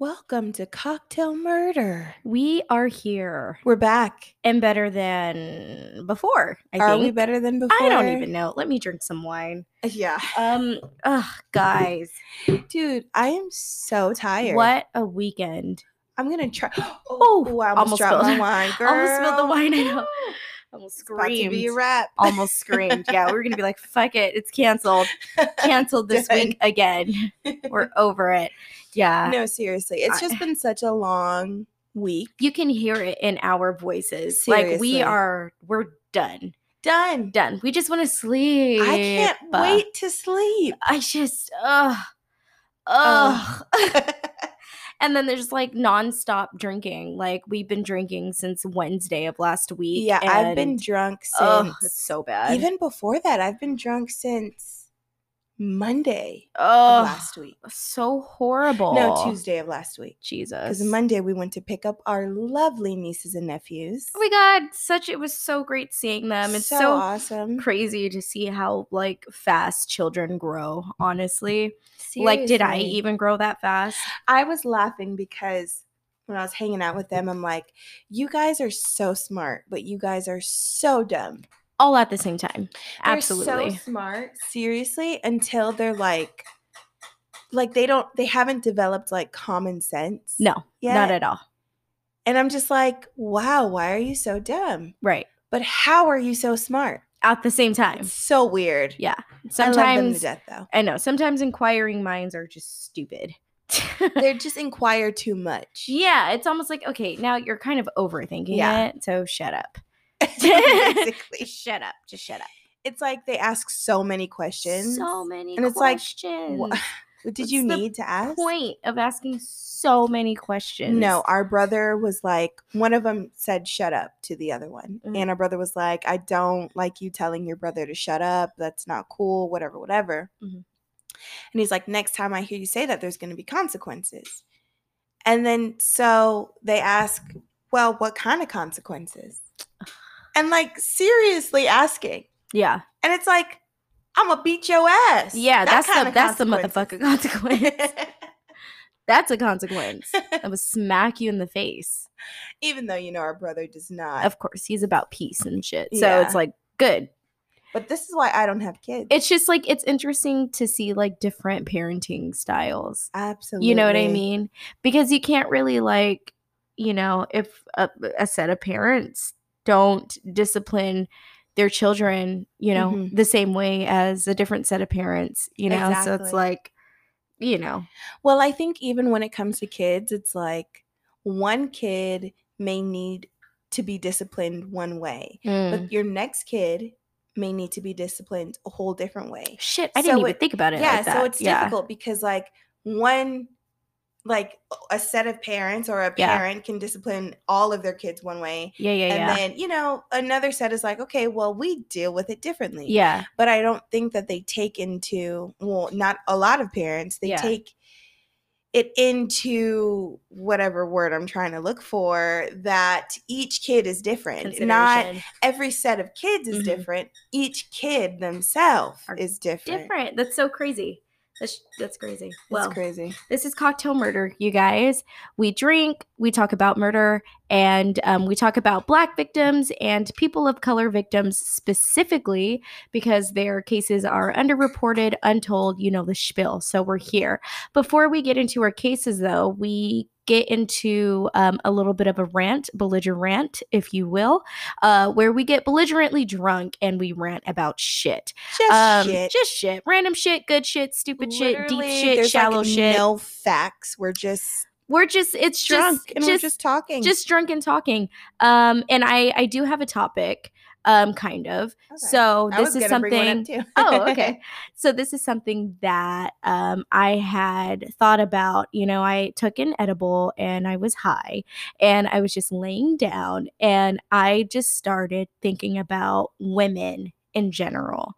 Welcome to Cocktail Murder. We are here We're back. and better than before. I Are think. we better than before? I don't even know. Let me drink some wine. Yeah. Um, ugh, guys, Dude, I am so tired. what a weekend! I'm gonna try. Oh, Oh, I almost, almost dropped my wine. Girl. almost spilled the wine, I know. Almost to be a screamed. wrap. Almost screamed. Yeah, we were gonna be like, "Fuck it, it's canceled. Canceled this week again. We're over it." Yeah, no, seriously. It's I- just been such a long week. you can hear it in our voices. Like we are, we're done, Done. done. We just want to sleep. I can't wait to sleep. I just, ugh, ugh. And then there's like nonstop drinking. Like we've been drinking since Wednesday of last week. yeah, I've been drunk since Ugh, it's so bad. even before that. I've been drunk since Monday of oh, last week. so horrible. No, Tuesday of last week. Jesus. Because Monday we went to pick up our lovely nieces and nephews. Oh my god, such it was so great seeing them. It's so, awesome. crazy to see how like fast children grow. Honestly, like, did I even grow that fast? I was laughing because when I was hanging out with them, I'm like, you guys are so smart, but you guys are so dumb. All at the same time. They're Absolutely. so smart, seriously, until they're like, like they don't, they haven't developed like common sense. no, yet. not at all. And I'm just like, wow, why are you so dumb? Right. But how are you so smart? At the same time. It's so weird. Yeah. I love them to Sometimes death, though. I know. Sometimes inquiring minds are just stupid. They just inquire too much. yeah, it's almost like okay, now you're kind of overthinking Yeah. it. So shut up. Basically, Just shut up. Just shut up. it's like they ask so many questions. So many and it's like, questions. Wha- What did What's you need to ask? Point of asking so many questions. No, our brother was like, one of them said, shut up to the other one. Mhm. And our brother was like, I don't like you telling your brother to shut up. That's not cool, whatever, whatever. Mhm. And he's like, next time I hear you say that, there's going to be consequences. And then so they ask, well, what kind of consequences? And like, seriously asking. Yeah. And it's like, I'm to beat your ass. Yeah, That that's the that's the motherfucking consequence. that's a consequence. I would smack you in the face. Even though, you know, our brother does not. Of course, he's about peace and shit. So Yeah. it's like good. but this is why I don't have kids. It's just like it's interesting to see like different parenting styles. Absolutely. You know what I mean? Because you can't really like, you know, if a, a set of parents don't discipline their children, you know, Mhm. the same way as a different set of parents, you know. So it's like, you know, Well, I think even when it comes to kids, it's like one kid may need to be disciplined one way, mm. but your next kid may need to be disciplined a whole different way. shit, I didn't even it- think about it. Yeah, like so it's yeah. difficult because like one like a set of parents or a Yeah. parent can discipline all of their kids one way. Yeah, yeah, and yeah. then, you know, another set is like, okay, well, we deal with it differently. yeah. but I don't think that they take into well, not a lot of parents. They Yeah. take it into whatever word I'm trying to look for that each kid is different. Not every set of kids is Mhm. different. Each kid themselves Are is different. different. That's so crazy. That's that's crazy. It's Well, crazy. this is cocktail murder, you guys. We drink, we talk about murder, and um, we talk about Black victims and people of color victims specifically because their cases are underreported, untold, you know, the spiel. So we're here. Before we get into our cases, though, we get into um, a little bit of a rant, belligerent, if you will, uh, where we get belligerently drunk and we rant about shit. Just um, shit. Just shit. Random shit, good shit, stupid shit, deep shit, shallow like, shit. No facts. We're just We're just it's drunk just and just, we're just talking. just drunk and talking. Um and I I do have a topic um kind of. Okay. So this is gonna bring one something. Oh, okay. So this is something that um, I had thought about. You know, I took an edible and I was high, and I was just laying down, and I just started thinking about women in general,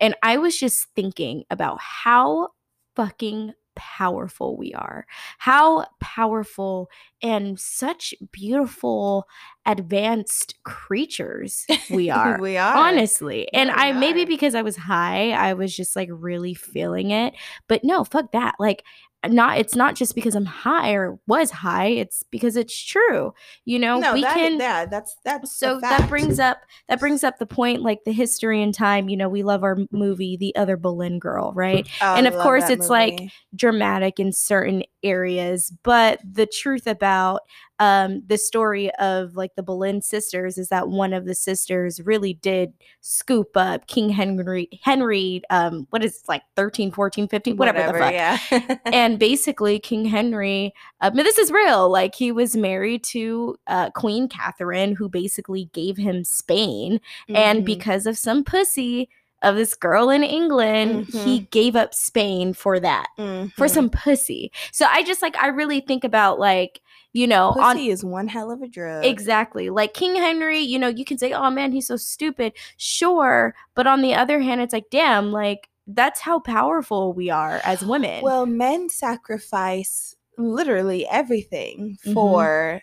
and I was just thinking about how fucking powerful we are. How powerful and such beautiful advanced creatures we are we are. honestly. And Yeah, i we maybe because i was high i was just like really feeling it. But no fuck that. Like not it's not just because I'm high or was high, it's because it's true. You know, no, we that, can yeah, that's that's so that brings up that brings up the point like the history and time, you know, we love our movie The Other Boleyn Girl, right? Oh, and of course it's like dramatic in certain areas, but the truth about um the story of like the Boleyn sisters is that one of the sisters really did scoop up King Henry Henry um what is it, like 13 14 15 whatever, the fuck yeah. and basically king henry uh, this is real like he was married to uh, queen catherine who basically gave him spain and Mhm. because of some pussy of this girl in england he gave up spain for that for Mhm. some pussy so i just like i really think about like you know on pussy is one hell of a drug. Exactly. Like King Henry, you know, you can say, oh man, he's so stupid. Sure. But on the other hand, it's like, damn, like that's how powerful we are as women. Well, men sacrifice literally everything Mhm. for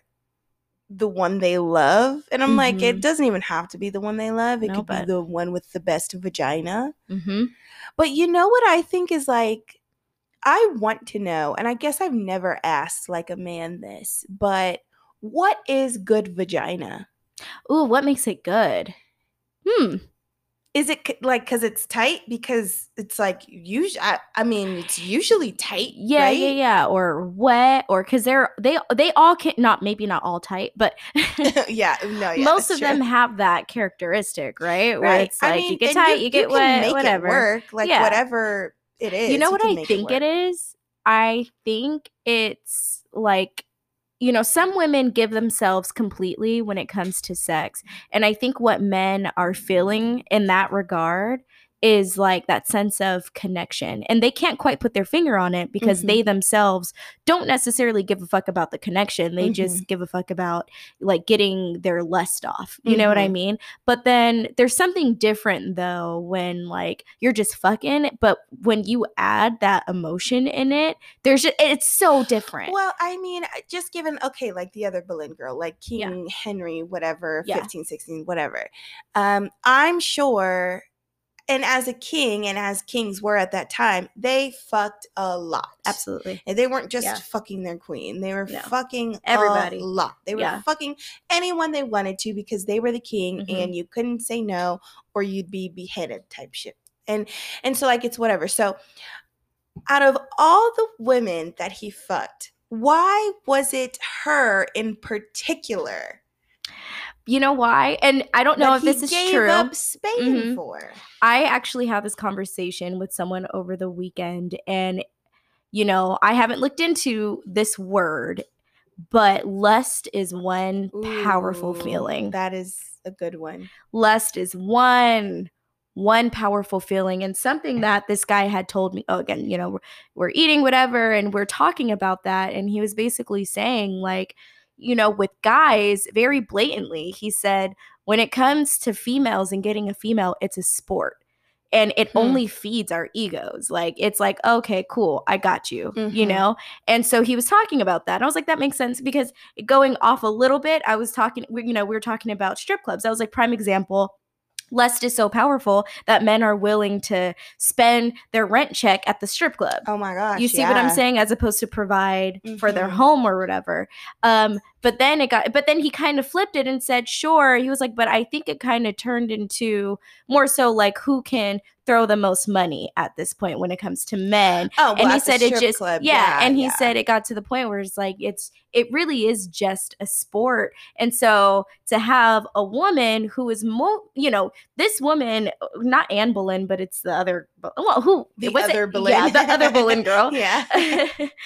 the one they love. And I'm like, Mhm. it doesn't even have to be the one they love. It No, could but- be the one with the best vagina. hmm But you know what I think is like I want to know, and I guess I've never asked like a man this, but what is good vagina? Ooh, what makes it good? Hmm. Is it like because it's tight? Because it's like usually, I, I mean, it's usually tight. Yeah, right? yeah, yeah. Or wet, or because they're they they all can not maybe not all tight, but yeah, oh, no, yeah, most of true. them have that characteristic, right? Where right? it's like you get tight, you, get can wet, make whatever. It work, like Yeah. whatever it is. you know what I think it work. is? I think it's like, you know, some women give themselves completely when it comes to sex. And I think what men are feeling in that regard is like that sense of connection. And they can't quite put their finger on it because Mhm. they themselves don't necessarily give a fuck about the connection. They Mm-hmm. just give a fuck about like getting their lust off. You know what I Mhm. mean? But then there's something different though when like you're just fucking, but when you add that emotion in it, there's just, it's so different. Well, I mean, just given okay, like the other Boleyn girl, like King Yeah. Henry, whatever, Yeah. 15, 16, whatever. Um, I'm sure, and as a king, and as kings were at that time, they fucked a lot. Absolutely. And they weren't just Yeah. fucking their queen; they were No. fucking Everybody. a lot. They were Yeah. fucking anyone they wanted to because they were the king, Mhm. and you couldn't say no, or you'd be beheaded, type shit. And and so like it's whatever. So out of all the women that he fucked, why was it her in particular? You know why? And I don't know that if this is true. up Spain Mhm. for? I actually had this conversation with someone over the weekend, and you know, I haven't looked into this word, but lust is one powerful feeling. That is a good one. lust is one one powerful feeling and something that this guy had told me oh again you know we're, we're eating whatever and we're talking about that and he was basically saying like you know with guys very blatantly he said when it comes to females and getting a female it's a sport and it Hmm. only feeds our egos like it's like okay cool i got you you Mhm. know and so he was talking about that and i was like that makes sense because going off a little bit i was talking you know we were talking about strip clubs i was like prime example lust is so powerful that men are willing to spend their rent check at the strip club Oh my gosh. you see what i'm saying as opposed to provide for their Mhm. home or whatever um but then it got but then he kind of flipped it and said sure. He was like but i think it kind of turned into more so like who can throw the most money at this point when it comes to men. Oh, well, and he said it just club, yeah, and he yeah. said it got to the point where it's like it's it really is just a sport. And so to have a woman who is more you know this woman uh, not anne boleyn but it's the other well who the other it? Boleyn. yeah the other boleyn girl yeah.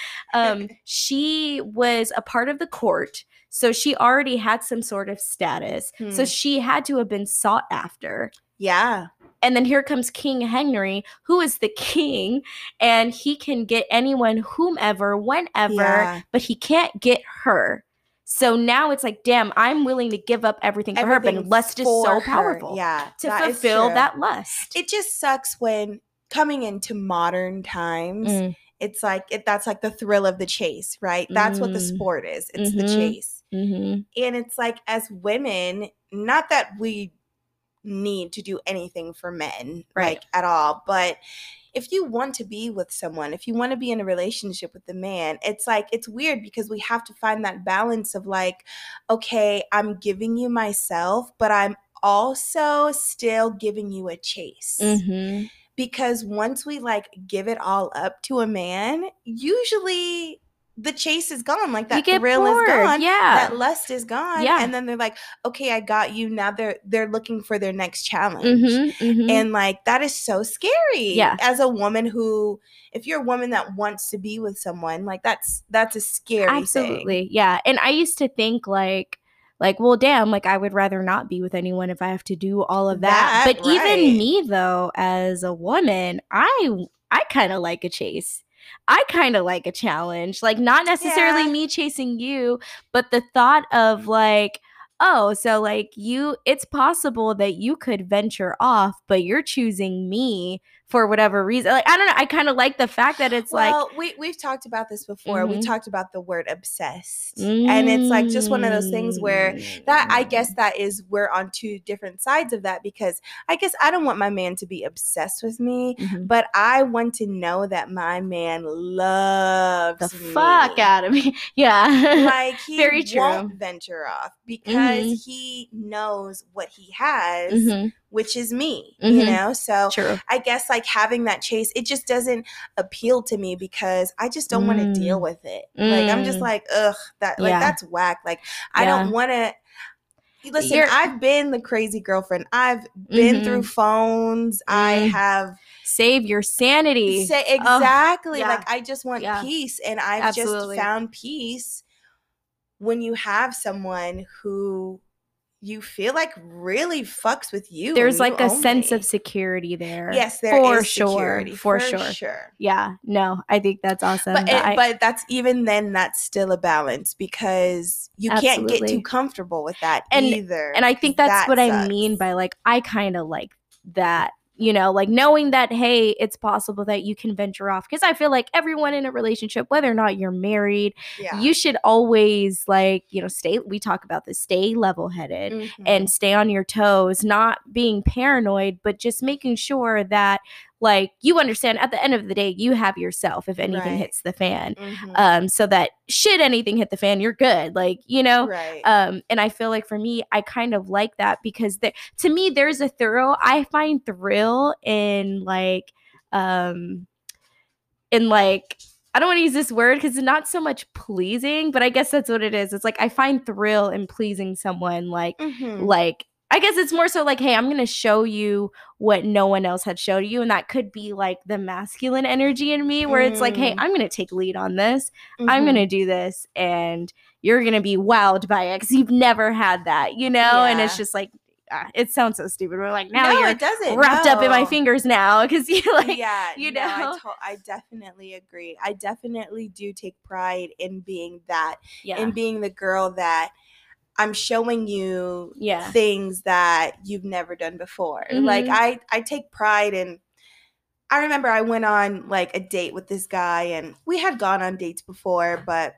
um she was a part of the court so she already had some sort of status so Hmm. she had to have been sought after yeah. and then here comes King Henry, who is the king, and he can get anyone, whomever, whenever, Yeah. but he can't get her. So now it's like, damn, I'm willing to give up everything for her, but lust is so her, powerful Yeah. to that fulfill that lust. It just sucks when coming into modern times, Mm, it's like it, that's like the thrill of the chase, right? That's what the Mm. sport is. It's the Mhm. chase. mhm. And it's like as women, not that we need to do anything for men Right. like at all, but if you want to be with someone, if you want to be in a relationship with a man, it's like it's weird because we have to find that balance of like, okay, I'm giving you myself, but I'm also still giving you a chase. Mm-hmm. Because once we like give it all up to a man, usually the chase is gone. Like that thrill bored. is gone. Yeah. That lust is gone. Yeah. And then they're like, okay, I got you. Now they're they're looking for their next challenge. Mm-hmm, mm-hmm. And like that is so scary. Yeah. As a woman who if you're a woman that wants to be with someone, like that's that's a scary thing. Absolutely. Yeah. And I used to think like like, well, damn, like I would rather not be with anyone if I have to do all of that. That, but even me though, as a woman, I I kind of like a chase. I kind of like a challenge. Like not necessarily Yeah. me chasing you, but the thought of like Oh, so like you, it's possible that you could venture off, but you're choosing me for whatever reason. Like, I don't know. I kind of like the fact that it's like, well, we we've talked about this before. We Mhm. talked about the word obsessed. And it's like just one of those things where that I Mm. guess that is we're on two different sides of that because I guess I don't want my man to be obsessed with me, Mhm. but I want to know that my man loves the fuck out of me. Yeah. Like he Very true. won't venture off because Mhm. he knows what he has, Mhm. Which is me. Mhm. You know, so True. I guess like having that chase, it just doesn't appeal to me because I just don't want to deal Mm. with it. Like I'm just Mm. like, ugh, that like Yeah. that's whack. Like I Yeah. don't want to. Listen, You're- I've been the crazy girlfriend. I've been Mhm. through phones. I Mm. have Save your sanity. say exactly yeah. like I just want peace, and I've Absolutely. just found peace when you have someone who you feel like really fucks with you. There's like you a sense only. of security there. yes, there for sure, for for sure. sure. Yeah. No, I think that's awesome. But, it, I- but that's even then that's still a balance because you can't get too comfortable with that And- either. and I think that's that what I mean by like I kind of like that. You know, like knowing that hey, it's possible that you can venture off because I feel like everyone in a relationship, whether or not you're married, yeah. you should always like, you know, stay we talk about this, stay level-headed. Mhm. and stay on your toes, not being paranoid, but just making sure that like you understand at the end of the day you have yourself if anything Right. hits the fan. Mhm. Um so that should anything hit the fan, you're good. Like, you know, right. um and I feel like for me I kind of like that because there to me there's a thrill I find thrill in like um in like I don't want to use this word because it's not so much pleasing, but I guess that's what it is. It's like I find thrill in pleasing someone like Mhm. like I guess it's more so like, hey, I'm gonna show you what no one else had showed you, and that could be like the masculine energy in me, where it's like, hey, Mm. I'm gonna take lead on this. I'm Mhm. gonna do this, and you're gonna be wowed by it because you've never had that, you know. And it's just like, ah, it sounds so stupid. We're like, now no, you're it doesn't. wrapped up in my fingers now because you like, yeah, you no, I, know? to- I definitely agree. I definitely do take pride in being that, yeah, in being the girl that I'm showing you yeah, things that you've never done before. Like Mhm. I, I take pride in. I remember I went on like a date with this guy, and we had gone on dates before, but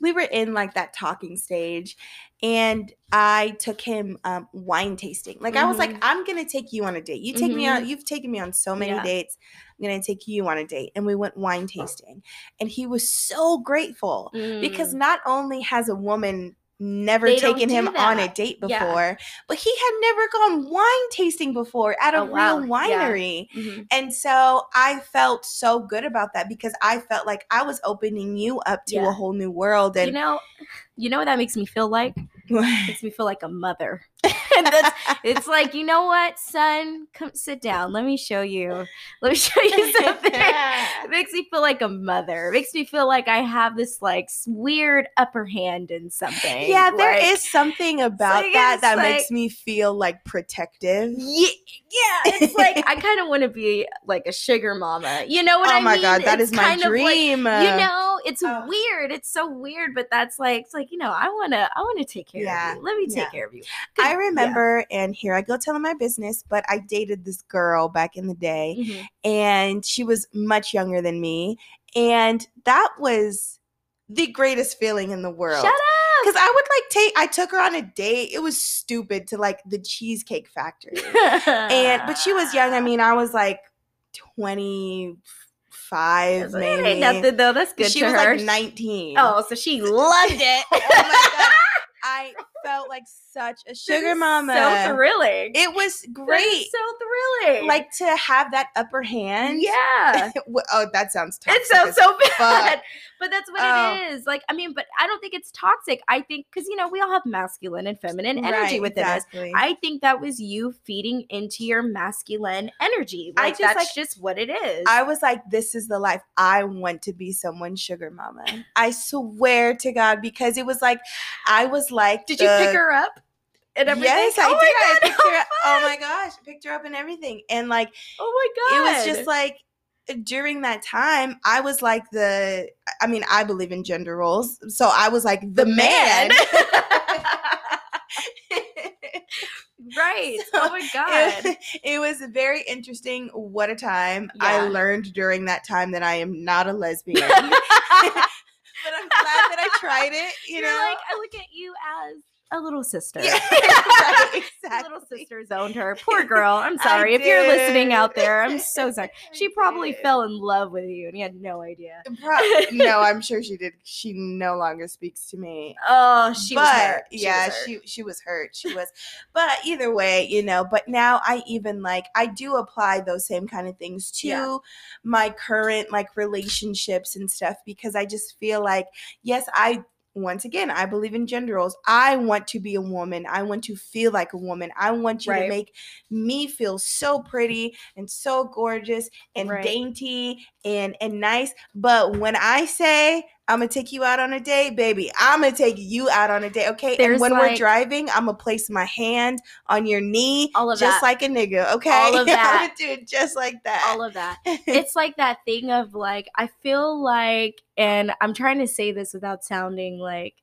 we were in like that talking stage, and I took him um, wine tasting. Like I was like, Mhm. I'm gonna take you on a date. You take me on. You've taken me on so many Yeah. dates. I'm gonna take you on a date, and we went wine tasting, and he was so grateful because Mm. not only has a woman never They taken him on a that. date Yeah. before, but he had never gone wine tasting before at a Oh, wow. real Yeah. winery. Mhm. And so I felt so good about that because I felt like I was opening you up to Yeah. a whole new world. And you know, you know what that makes me feel like? makes me feel like a mother. it's like, you know what, son? Come sit down. Let me show you. Let me show you something. it makes me feel like a mother. It makes me feel like I have this like weird upper hand in something. yeah, there is something about like, that that like- makes me feel like protective. Yeah, yeah, it's like I kind of want to be like a sugar mama. You know what oh I mean? Oh my god, that It's is my of like- dream. you know, it's Oh. weird. It's so weird, but that's like it's like you know, I wanna, I wanna take care Yeah, of you. Let me take yeah. care of you. I Yeah. Remember, and here I go telling my business, but I dated this girl back in the day. Mhm. and she was much younger than me and that was the greatest feeling in the world Shut up. because i would like take i took her on a date it was stupid to like the cheesecake factory and but she was young i mean i was like 25, It's like, maybe. ain't nothing though. That's good she was her. like 19. oh, so she loved it. oh my god. I felt like such a sugar mama. So thrilling. it was great. so thrilling. Like to have that upper hand. yeah. oh, that sounds toxic. It sounds so bad. fuck. But that's what Oh. it is. Like, I mean, but I don't think it's toxic. I think because you know, we all have masculine and feminine energy Right, within us. I think that was you feeding into your masculine energy. I Like just, that's like- just what it is. I was like, this is the life. I want to be someone's sugar mama. I swear to God, because it was like, I was like, Did you pick her up and everything? Yes, I oh did. My I picked her up. Oh my gosh, I picked her up and everything. And like, Oh my god! it was just like, during that time, I was like the, I mean, I believe in gender roles. So I was like the, man. right. So oh my god. it, it was very interesting. What a time. I learned during that time that I am not a lesbian. but I'm glad that I tried it. You You're know, like, I look at you as a little sister. yeah, right, exactly. little sister zoned her. Poor girl. I'm I sorry. If you're listening out there, I'm so sorry. She probably fell in love with you and you had no idea. Pro- no, I'm sure she did. She no longer speaks to me. Oh, she but was hurt. She yeah, was hurt. she she was hurt. She was, but either way, you know. But now I even like I do apply those same kind of things to Yeah. my current like relationships and stuff because I just feel like yes, I once again I believe in gender roles. I want to be a woman. I want to feel like a woman. I want you Right. to make me feel so pretty and so gorgeous and Right. dainty and and nice. But when I say I'm gonna take you out on a date, baby, I'm gonna take you out on a date, okay? There's and when we're driving, I'm gonna place my hand on your knee, All of just that. like a nigga, okay? All of that. I'm gonna do it just like that. all of that. It's like that thing of like, I feel like, and I'm trying to say this without sounding like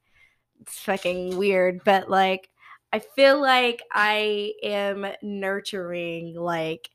it's fucking weird, but like, I feel like I am nurturing like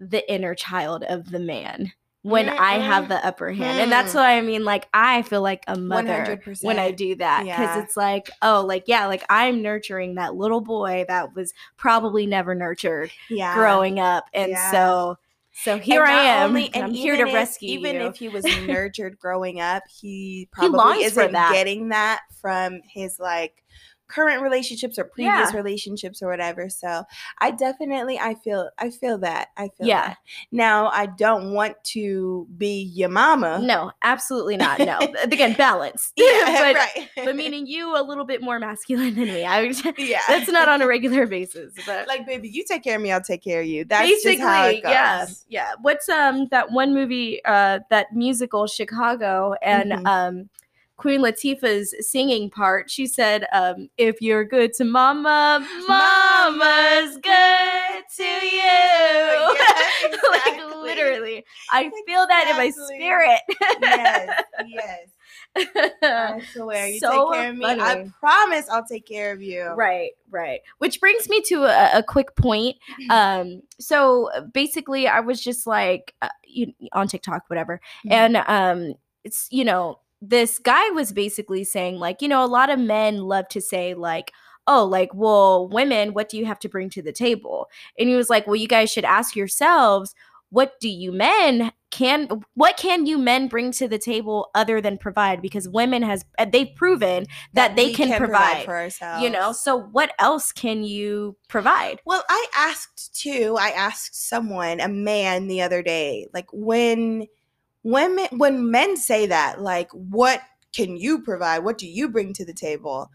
the inner child of the man when I have the upper hand. And that's Mm. what I mean. Like, I feel like a mother 100%. when I do that because Yeah. it's like, oh, like, yeah, like I'm nurturing that little boy that was probably never nurtured yeah. growing up. And Yeah. so, so here I am. only- and I'm here to even if- rescue Even you. if he was nurtured growing up, he probably longs for isn't that. getting that from his like current relationships or previous Yeah. relationships or whatever. So I definitely I feel I feel that. I feel Yeah. that. Now I don't want to be your mama. no, absolutely not. No, again, balance. Yeah, but, right. but meaning you a little bit more masculine than me. I yeah. that's not on a regular basis, but like baby, you take care of me, I'll take care of you. That's basically, just how it goes. yeah, yeah. What's um that one movie, uh, that musical Chicago, and Mhm. um. Queen Latifah's singing part, she said, um, if you're good to mama, mama's good to you. Yes, like literally. I feel that in my spirit. yes, yes. I swear, you So take care of me. I promise I'll take care of you. right, right. Which brings me to a, a quick point. Mm-hmm. Um, so basically, I was just like, uh, you, on TikTok, whatever, Mhm. and um, it's you know, this guy was basically saying like, you know, a lot of men love to say like. Oh, like, well, women, what do you have to bring to the table? And he was like, well, you guys should ask yourselves, what do you men can what can you men bring to the table other than provide because women has uh, they've proven that, they we can, provide, for ourselves. you know so what else can you provide Well, I asked too. I asked someone, a man, the other day, like when women when men say that, like, what can you provide? What do you bring to the table?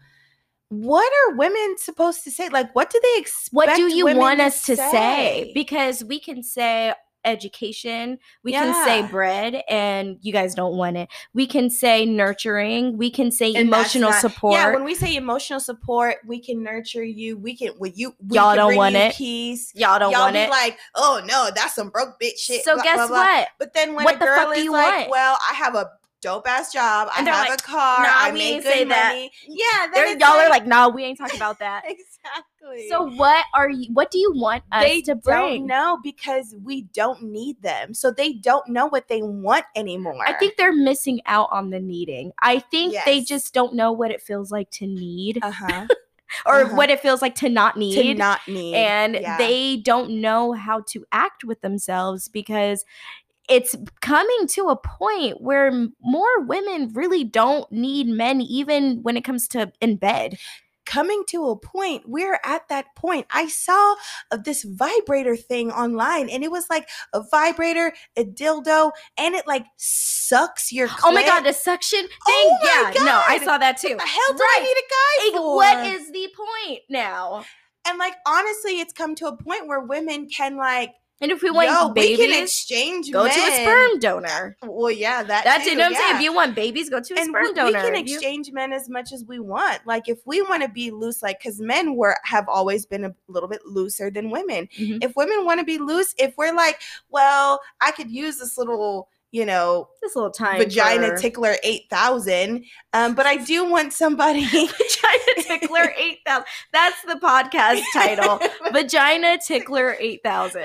What are women supposed to say? Like, what do they expect? what do you want us to say? because we can say education we can say bread and you guys don't want it we can say nurturing we can say And emotional not- support Yeah, when we say emotional support, we can nurture you. We can with you. We Y'all can don't bring want you it. Peace. y'all don't Y'all want be it like, oh no, that's some broke bitch shit. so blah, guess blah, blah. what But then when What a girl is like, want? well, I have a dope ass job. And I have like, a car. "Nah, I make good say that." money. Yeah, They're- y'all are like no we ain't talking about that exactly. so what are you what do you want us they to bring don't because we don't need them, so they don't know what they want anymore. I think they're missing out on the needing. I think they just don't know what it feels like to need. Uh huh. or Uh-huh. what it feels like to not need to not need. and yeah. they don't know how to act with themselves because it's coming to a point where more women really don't need men even when it comes to in bed. Coming to a point we're at that point. I saw uh, this vibrator thing online and it was like a vibrator a dildo and it like sucks your oh my god the suction thing? Oh my yeah no i saw that too. what the hell do Right. i need a guy for what is the point now? And like honestly it's come to a point where women can like and if we want yo we can babies exchange go to a sperm donor. Well yeah that that's too, it you know what i'm saying? if you want babies go to a and sperm we, donor we can You- exchange men as much as we want. Like if we want to be loose like because men were have always been a little bit looser than women. Mhm. if women want to be loose if we're like well i could use this little you know this little time vagina for- tickler 8000 um but i do want somebody Vagina Tickler 8000. That's the podcast title. Vagina Tickler 8000.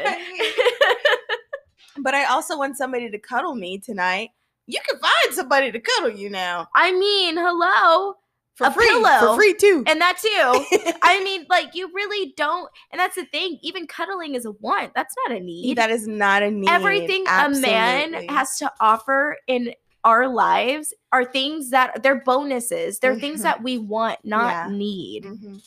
but i also want somebody to cuddle me tonight you can find somebody to cuddle you now I mean, hello. For A free pillow. for free too And that too. I mean, like, you really don't. And that's the thing. Even cuddling is a want. That's not a need. that is not a need Everything a man has to offer in our lives are things that they're bonuses. They're things Mhm. that we want, not Yeah. need. Mhm.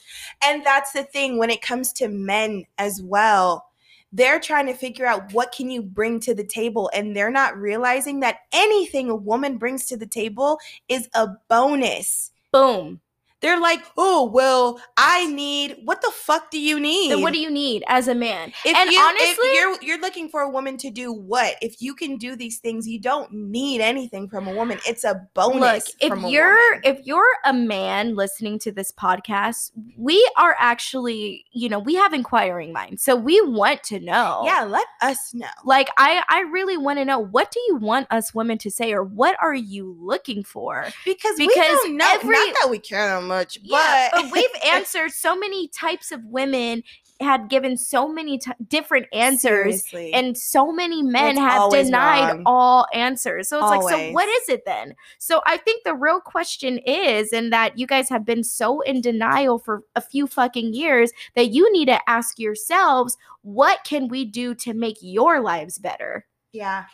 And that's the thing when it comes to men as well. They're trying to figure out what can you bring to the table and they're not realizing that anything a woman brings to the table is a bonus. Boom. They're like, "Oh, well, I need what the fuck do you need?" Then what do you need as a man? if and you, honestly, if you're you're looking for a woman to do what? If you can do these things, you don't need anything from a woman. It's a bonus. Look, if from you're woman. if you're a man listening to this podcast, we are actually, you know, we have inquiring minds. So we want to know. yeah, let us know. Like I I really want to know what do you want us women to say or what are you looking for? because, we Because don't know. every- not that we care that much, yeah, but but we've answered so many types of women had given so many t- different answers Seriously. and so many men It's have denied wrong. all answers. So it's like, so what is it then? So I think the real question is, and that you guys have been so in denial for a few fucking years that you need to ask yourselves, what can we do to make your lives better? Yeah,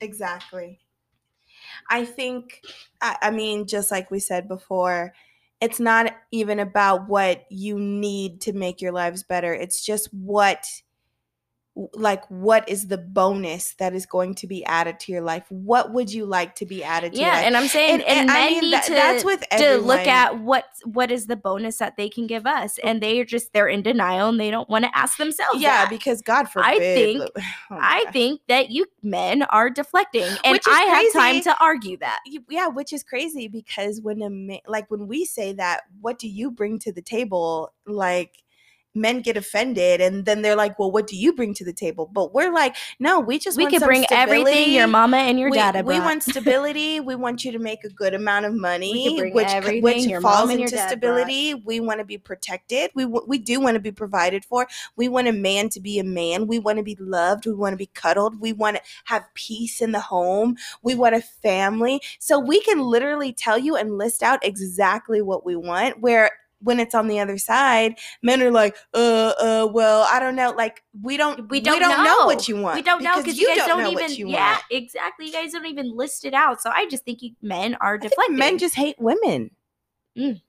exactly. I think, I, I mean, just like we said before, it's not even about what you need to make your lives better. It's just what, like, what is the bonus that is going to be added to your life? What would you like to be added to your Yeah, life? and I'm saying, and, I men mean, need that- to, that's with to look at what what is the bonus that they can give us, and they are just they're in denial and they don't want to ask themselves. Yeah, that. because God forbid. Oh I think- oh I think that you men are deflecting, and I have time to argue that. yeah, which is crazy because when a ma- like when we say that, what do you bring to the table? Like men get offended, and then they're like, "Well, what do you bring to the table?" But we're like, "No, we just We could bring everything your mama and your we, dad we want stability. we want you to make a good amount of money, which which your mom falls and your into dad brought. stability. We want to be protected. We we do want to be provided for. We want a man to be a man. We want to be loved. We want to be cuddled. We want to have peace in the home. We want a family. So we can literally tell you and list out exactly what we want. Where when it's on the other side, men are like, uh, uh, well, I don't know. Like we don't, We don't we don't know. know. what you want. we don't know because you guys don't, know even. you yeah, want. exactly. You guys don't even list it out. So I just think you, men are deflecting. men just hate women. Mm.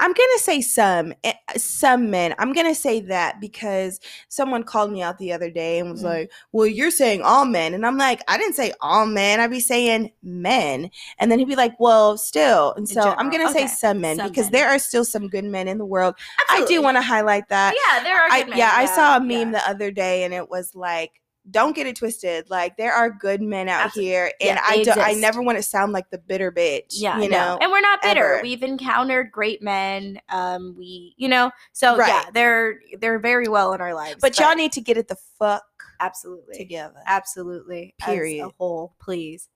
I'm gonna say some, eh, some men. I'm gonna say that because someone called me out the other day and was Mm. like, "Well, you're saying all men," and I'm like, "I didn't say all men. I'd be saying men." And then he'd be like, "Well, still." And so I'm gonna say some men Some because men. there are still some good men in the world. I do want to highlight that. Yeah, there are. I, men, yeah, I saw a yeah. meme the other day and it was like, don't get it twisted. Like there are good men out Absolutely. here, and Yeah, I do, I never want to sound like the bitter bitch. Yeah, you no. know. and we're not bitter. ever. We've encountered great men. Um, we, you know, so yeah, Right. they're they're very well in our lives. But y'all need to get it the fuck absolutely, together. absolutely, as Period. a whole, please.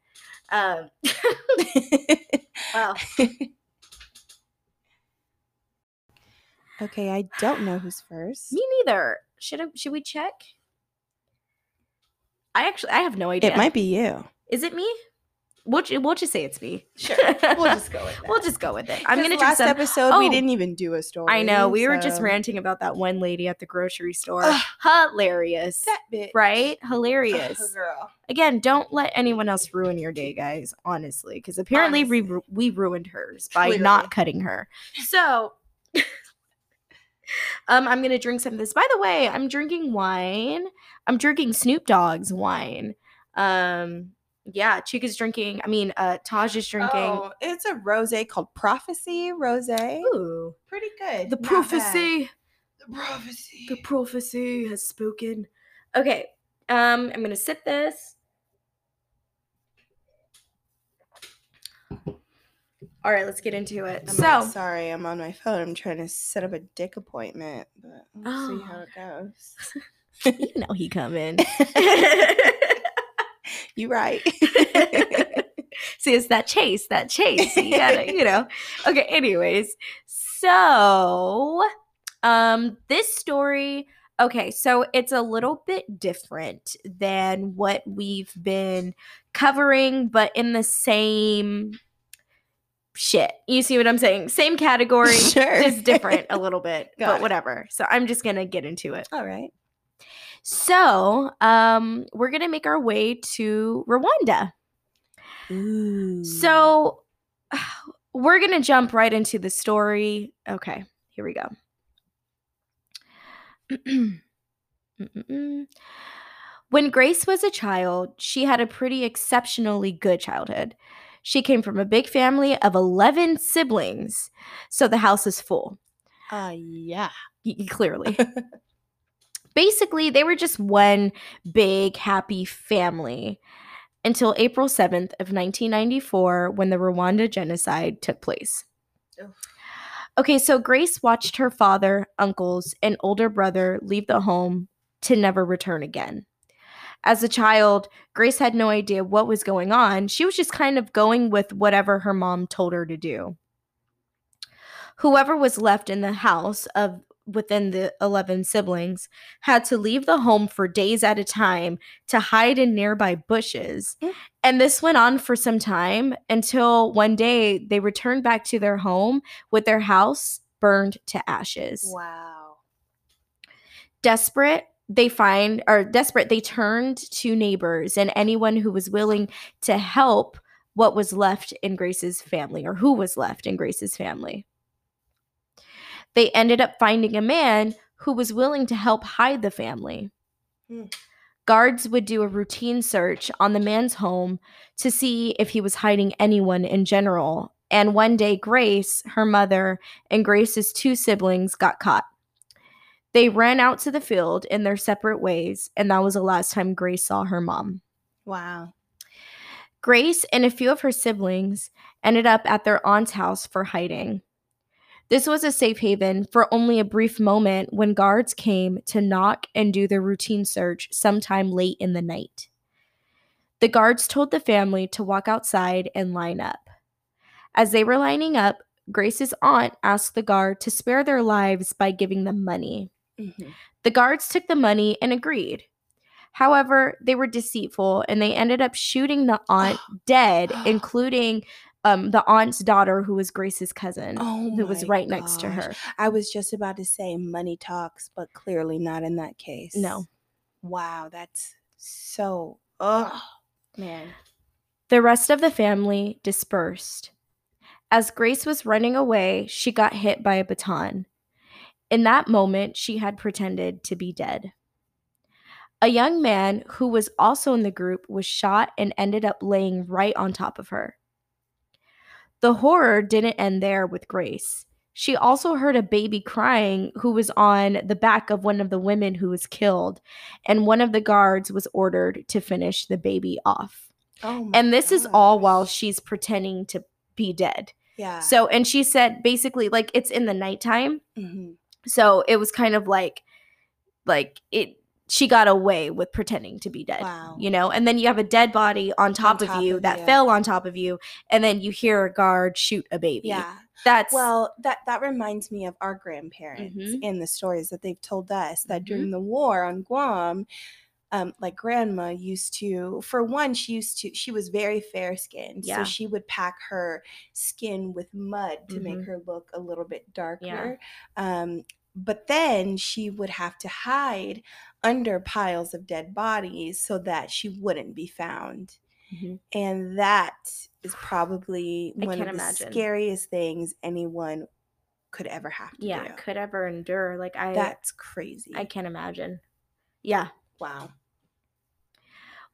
Um, well, okay, I don't know who's first. me neither. Should I, should we check? I actually I have no idea. It might be you. Is it me? We'll, we'll just say it's me. Sure. We'll just go with that. We'll just go with it. I'm gonna last some. Um, episode we Oh. didn't even do a story. I know we were just ranting about that one lady at the grocery store. Ugh. Hilarious, That bit. right? Hilarious. Ugh, girl. Again, don't let anyone else ruin your day, guys. Honestly, because apparently we Honestly. ru- we ruined hers by not cutting her. So, um, I'm gonna drink some of this. By the way, I'm drinking wine. I'm drinking Snoop Dogg's wine. Um, yeah, Chica's drinking. I mean, uh, Taj is drinking. Oh, it's a rose called Prophecy Rose. Ooh, Pretty good. the not bad. prophecy. The prophecy. The prophecy has spoken. Okay, um, I'm gonna sip this. All right, let's get into it. I'm so, sorry, I'm on my phone. I'm trying to set up a dick appointment, but we'll see how Oh. it goes. you know he coming. you right. See, it's that chase, that chase. You gotta, you know. Okay, anyways. So, um, this story, okay, so it's a little bit different than what we've been covering, but in the same shit. You see what I'm saying? Same category, Sure. just different a little bit, but it. whatever. So I'm just gonna get into it. All right. So, um, we're gonna make our way to Rwanda. Ooh. So we're going to jump right into the story. Okay, here we go. When Grace was a child, she had a pretty exceptionally good childhood. She came from a big family of 11 siblings, so the house is full. uh, yeah. Y- clearly. Basically, they were just one big happy family until April 7th of 1994 when the Rwanda genocide took place. Okay, so Grace watched her father, uncles, and older brother leave the home to never return again. As a child, Grace had no idea what was going on. She was just kind of going with whatever her mom told her to do. Whoever was left in the house of within the 11 siblings had to leave the home for days at a time to hide in nearby bushes. Mm. And this went on for some time until one day they returned back to their home with their house burned to ashes. Wow. Desperate, they find are desperate, they turned to neighbors and anyone who was willing to help what was left in Grace's family or who was left in Grace's family. They ended up finding a man who was willing to help hide the family. Hmm. Guards would do a routine search on the man's home to see if he was hiding anyone in general. And one day, Grace, her mother, and Grace's two siblings got caught. They ran out to the field in their separate ways, and that was the last time Grace saw her mom. Wow. Grace and a few of her siblings ended up at their aunt's house for hiding. This was a safe haven for only a brief moment when guards came to knock and do their routine search sometime late in the night. The guards told the family to walk outside and line up. As they were lining up, Grace's aunt asked the guard to spare their lives by giving them money. Mhm. The guards took the money and agreed. However, they were deceitful and they ended up shooting the aunt dead, including um, the aunt's daughter, who was Grace's cousin, Oh, who was right next to her. I was just about to say money talks, but clearly not in that case. No. Wow, that's so. Oh man. The rest of the family dispersed. As Grace was running away, she got hit by a baton. In that moment, she had pretended to be dead. A young man who was also in the group was shot and ended up laying right on top of her. The horror didn't end there with Grace. She also heard a baby crying who was on the back of one of the women who was killed, and one of the guards was ordered to finish the baby off. Oh. And this is all while she's pretending to be dead. Yeah. So, and she said basically, like, it's in the nighttime. Mhm. So it was kind of like, like it, she got away with pretending to be dead. Wow. You know, and then you have a dead body on top, top of you of that you. fell on top of you, and then you hear a guard shoot a baby. Yeah. That's Well, that that reminds me of our grandparents Mhm. in the stories that they've told us that Mhm. during the war on Guam, um, like grandma used to for one she used to she was very fair skinned Yeah. so she would pack her skin with mud to make Mhm. her look a little bit darker Yeah. um, but then she would have to hide under piles of dead bodies so that she wouldn't be found Mhm. and that is probably one of the imagine. scariest things anyone could ever have to Yeah, do could ever endure. Like I that's crazy I can't imagine. Yeah. wow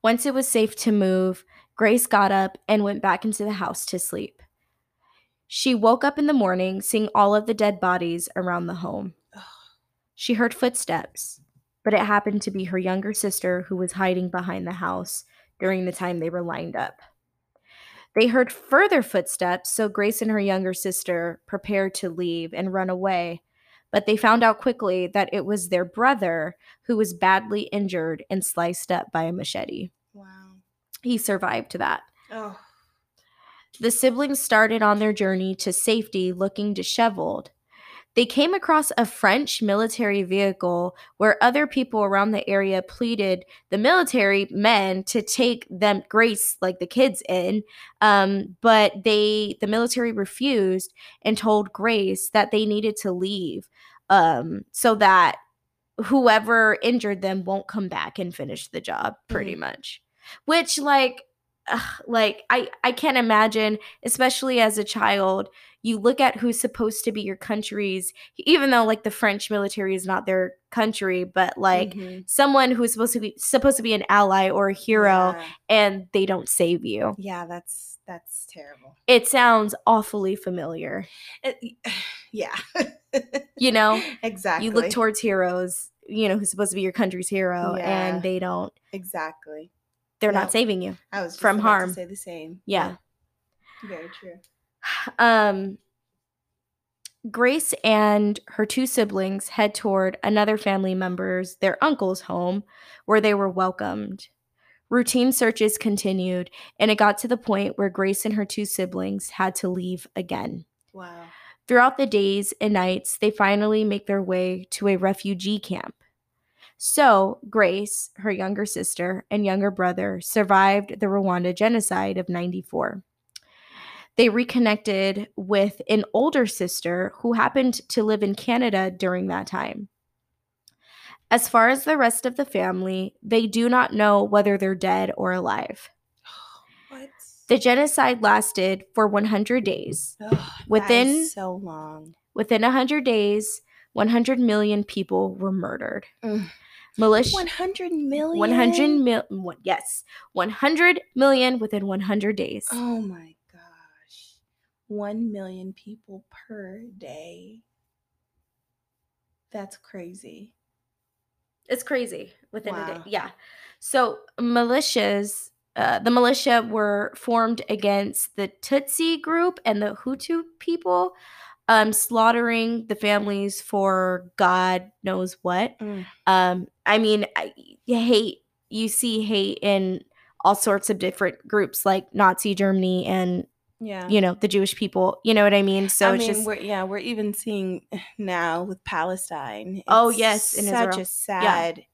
Once it was safe to move, Grace got up and went back into the house to sleep. She woke up in the morning seeing all of the dead bodies around the home. She heard footsteps, but it happened to be her younger sister who was hiding behind the house during the time they were lined up. They heard further footsteps, so Grace and her younger sister prepared to leave and run away. But they found out quickly that it was their brother who was badly injured and sliced up by a machete. wow He survived that. oh The siblings started on their journey to safety looking disheveled. They came across a French military vehicle where other people around the area pleaded the military men to take them Grace like the kids in um, but they the military refused and told Grace that they needed to leave um, so that whoever injured them won't come back and finish the job pretty much. Which like ugh, like I I can't imagine especially as a child you look at who's supposed to be your country's even though like the French military is not their country but like Mhm. someone who's supposed to be supposed to be an ally or a hero yeah. and they don't save you. Yeah, that's that's terrible. It sounds awfully familiar. It- yeah you know exactly you look towards heroes you know who's supposed to be your country's hero Yeah. and they don't exactly they're No. not saving you i was From harm. to say the same Yeah. very true um Grace and her two siblings head toward another family member's, their uncle's home, where they were welcomed. Routine searches continued, and it got to the point where Grace and her two siblings had to leave again. wow Throughout the days and nights, they finally make their way to a refugee camp. So, Grace, her younger sister, and younger brother survived the Rwanda genocide of 94. They reconnected with an older sister who happened to live in Canada during that time. As far as the rest of the family, they do not know whether they're dead or alive. The genocide lasted for 100 days. Ugh, within- so long Within 100 days, 100 million people were murdered. Mm. Militia 100 million 100 mil yes, 100 million within 100 days. oh my gosh 1 million people per day that's crazy It's crazy within a day. Yeah. So militias, uh, the militia were formed against the Tutsi group and the Hutu people, um, slaughtering the families for God knows what. Mm. Um, I mean, I, you hate. You see hate in all sorts of different groups, like Nazi Germany and yeah you know the Jewish people. You know what I mean? So I it's mean, just we're yeah, we're even seeing now with Palestine. Oh, yes, in such Israel. a sad.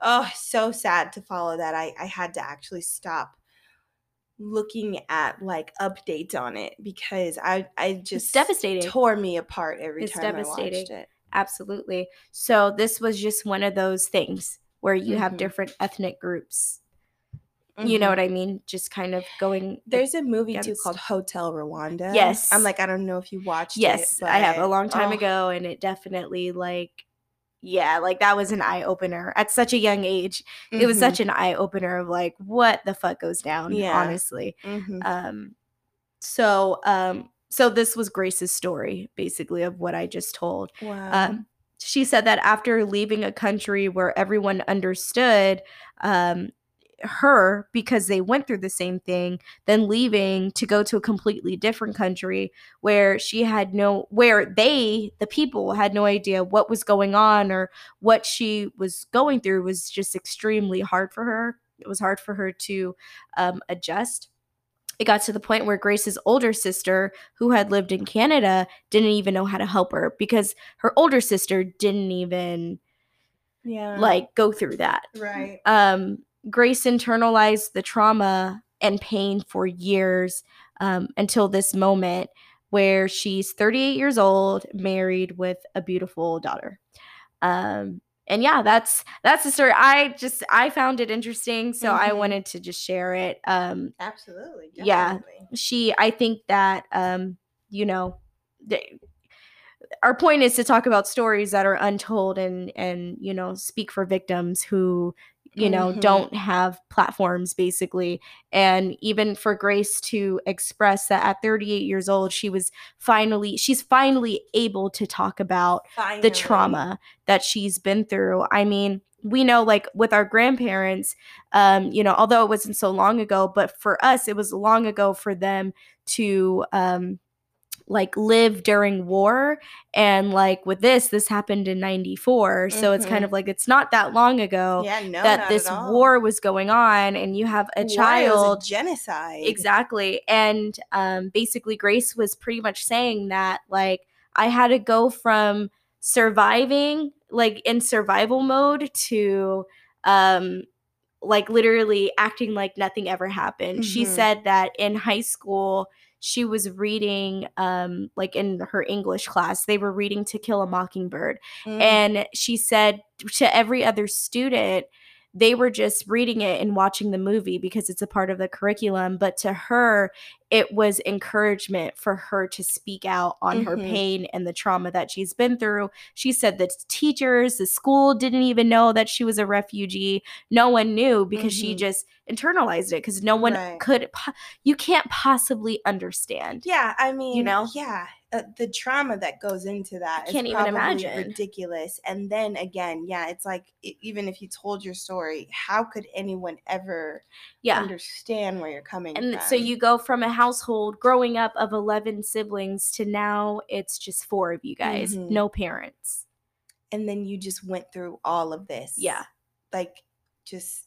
Oh, so sad to follow that. I I had to actually stop looking at like updates on it because I I it's just devastating. tore me apart every It's time I watched it. Absolutely. So this was just one of those things where you have Mhm. different ethnic groups. You know Mhm. what I mean? Just kind of going. There's a movie too called Hotel Rwanda. Yes. I'm like I don't know if you watched it. yes, I have a long time oh, ago, and it definitely like, yeah, like that was an eye opener at such a young age. It was mhm, such an eye opener of like what the fuck goes down. Yeah. honestly. mhm. Um, so um, so this was Grace's story, basically, of what I just told. Wow. Um, she said that after leaving a country where everyone understood um, her because they went through the same thing, then leaving to go to a completely different country where she had no, where they, the people, had no idea what was going on or what she was going through was just extremely hard for her. It was hard for her to um, adjust it got to the point where Grace's older sister, who had lived in Canada, didn't even know how to help her because her older sister didn't even Yeah. like go through that. right. Um, Grace internalized the trauma and pain for years um, until this moment where she's 38 years old, married with a beautiful daughter. Um, and yeah, that's that's the story. I just I found it interesting, so I Mhm. wanted to just share it. Um, Absolutely. Yeah. she i think that um you know they, our point is to talk about stories that are untold and and you know speak for victims who you know Mhm. don't have platforms basically and even for grace to express that at 38 years old she was finally she's finally able to talk about the trauma that she's been through. I mean, we know like with our grandparents, um, you know, although it wasn't so long ago, but for us, it was long ago for them to um like live during war and like with this this happened in 94 so it's kind Mhm. of like it's not that long ago Yeah, no, that this war was going on and you have a was child genocide. Exactly. And um, basically, Grace was pretty much saying that, like, I had to go from surviving, like, in survival mode to, um, like, literally acting like nothing ever happened. She Mhm. said that in high school, she was reading, um, like, in her English class, they were reading To Kill a Mockingbird Mm. and she said to every other student they were just reading it and watching the movie because it's a part of the curriculum but to her it was encouragement for her to speak out on her Mhm. pain and the trauma that she's been through she said that teachers the school didn't even know that she was a refugee no one knew because she Mhm. just internalized it because no one Right. could you can't possibly understand Yeah, I mean, you know? yeah, uh, the trauma that goes into that is can't even probably imagine. ridiculous. And then again, yeah, it's like e- even if you told your story, how could anyone ever yeah understand where you're coming from? and from? so you go from a household growing up of 11 siblings to now it's just four of you guys Mhm. no parents and then you just went through all of this. Yeah. like just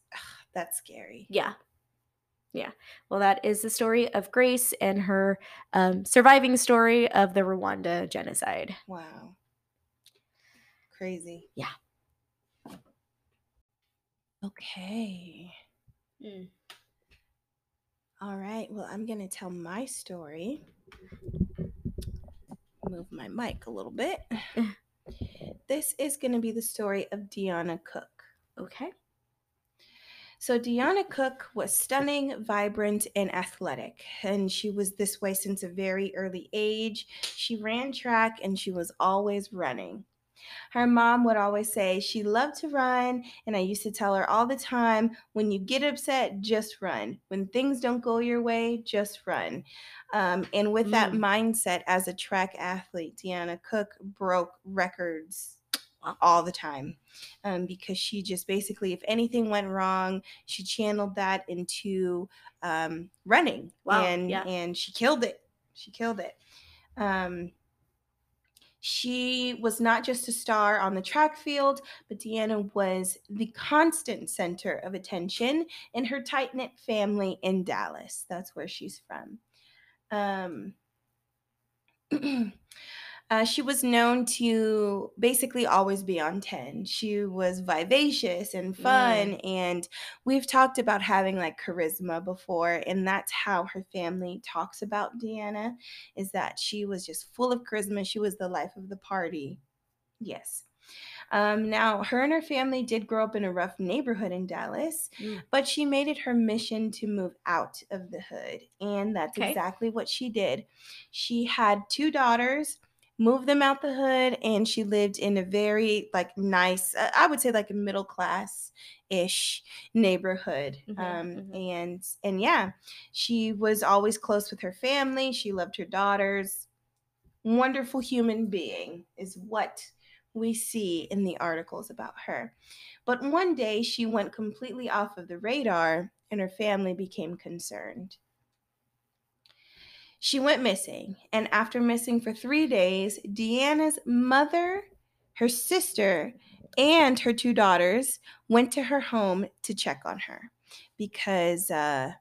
that's scary. yeah yeah well that is the story of grace and her um, surviving story of the rwanda genocide Wow, crazy. Yeah. Okay. All right. Well, I'm going to tell my story. Move my mic a little bit. this is going to be the story of Deanna Cook. okay So, Deanna Cook was stunning, vibrant, and athletic. And she was this way since a very early age. She ran track and she was always running. Her mom would always say she loved to run. And I used to tell her all the time when you get upset, just run. When things don't go your way, just run. Um, and with that Mm. mindset as a track athlete, Deanna Cook broke records. All the time um, because she just basically, if anything went wrong, she channeled that into um, running. Wow, And, yeah. and she killed it. She killed it. Um, she was not just a star on the track field, but Deanna was the constant center of attention in her tight knit family in Dallas. That's where she's from. Uh, she was known to basically always be on 10. She was vivacious and fun. And we've talked about having like charisma before. And that's how her family talks about Deanna is that she was just full of charisma. She was the life of the party. Yes. Um, now, her and her family did grow up in a rough neighborhood in Dallas, Mm. but she made it her mission to move out of the hood. And that's Okay. exactly what she did. She had two daughters, moved them out the hood, and she lived in a very like nice, uh, I would say like a middle class ish neighborhood. Mhm, um, mhm. And and yeah, she was always close with her family. She loved her daughters. Wonderful human being is what we see in the articles about her. But one day she went completely off of the radar and her family became concerned. She went missing, and after missing for three days, Deanna's mother, her sister, and her two daughters went to her home to check on her because uh,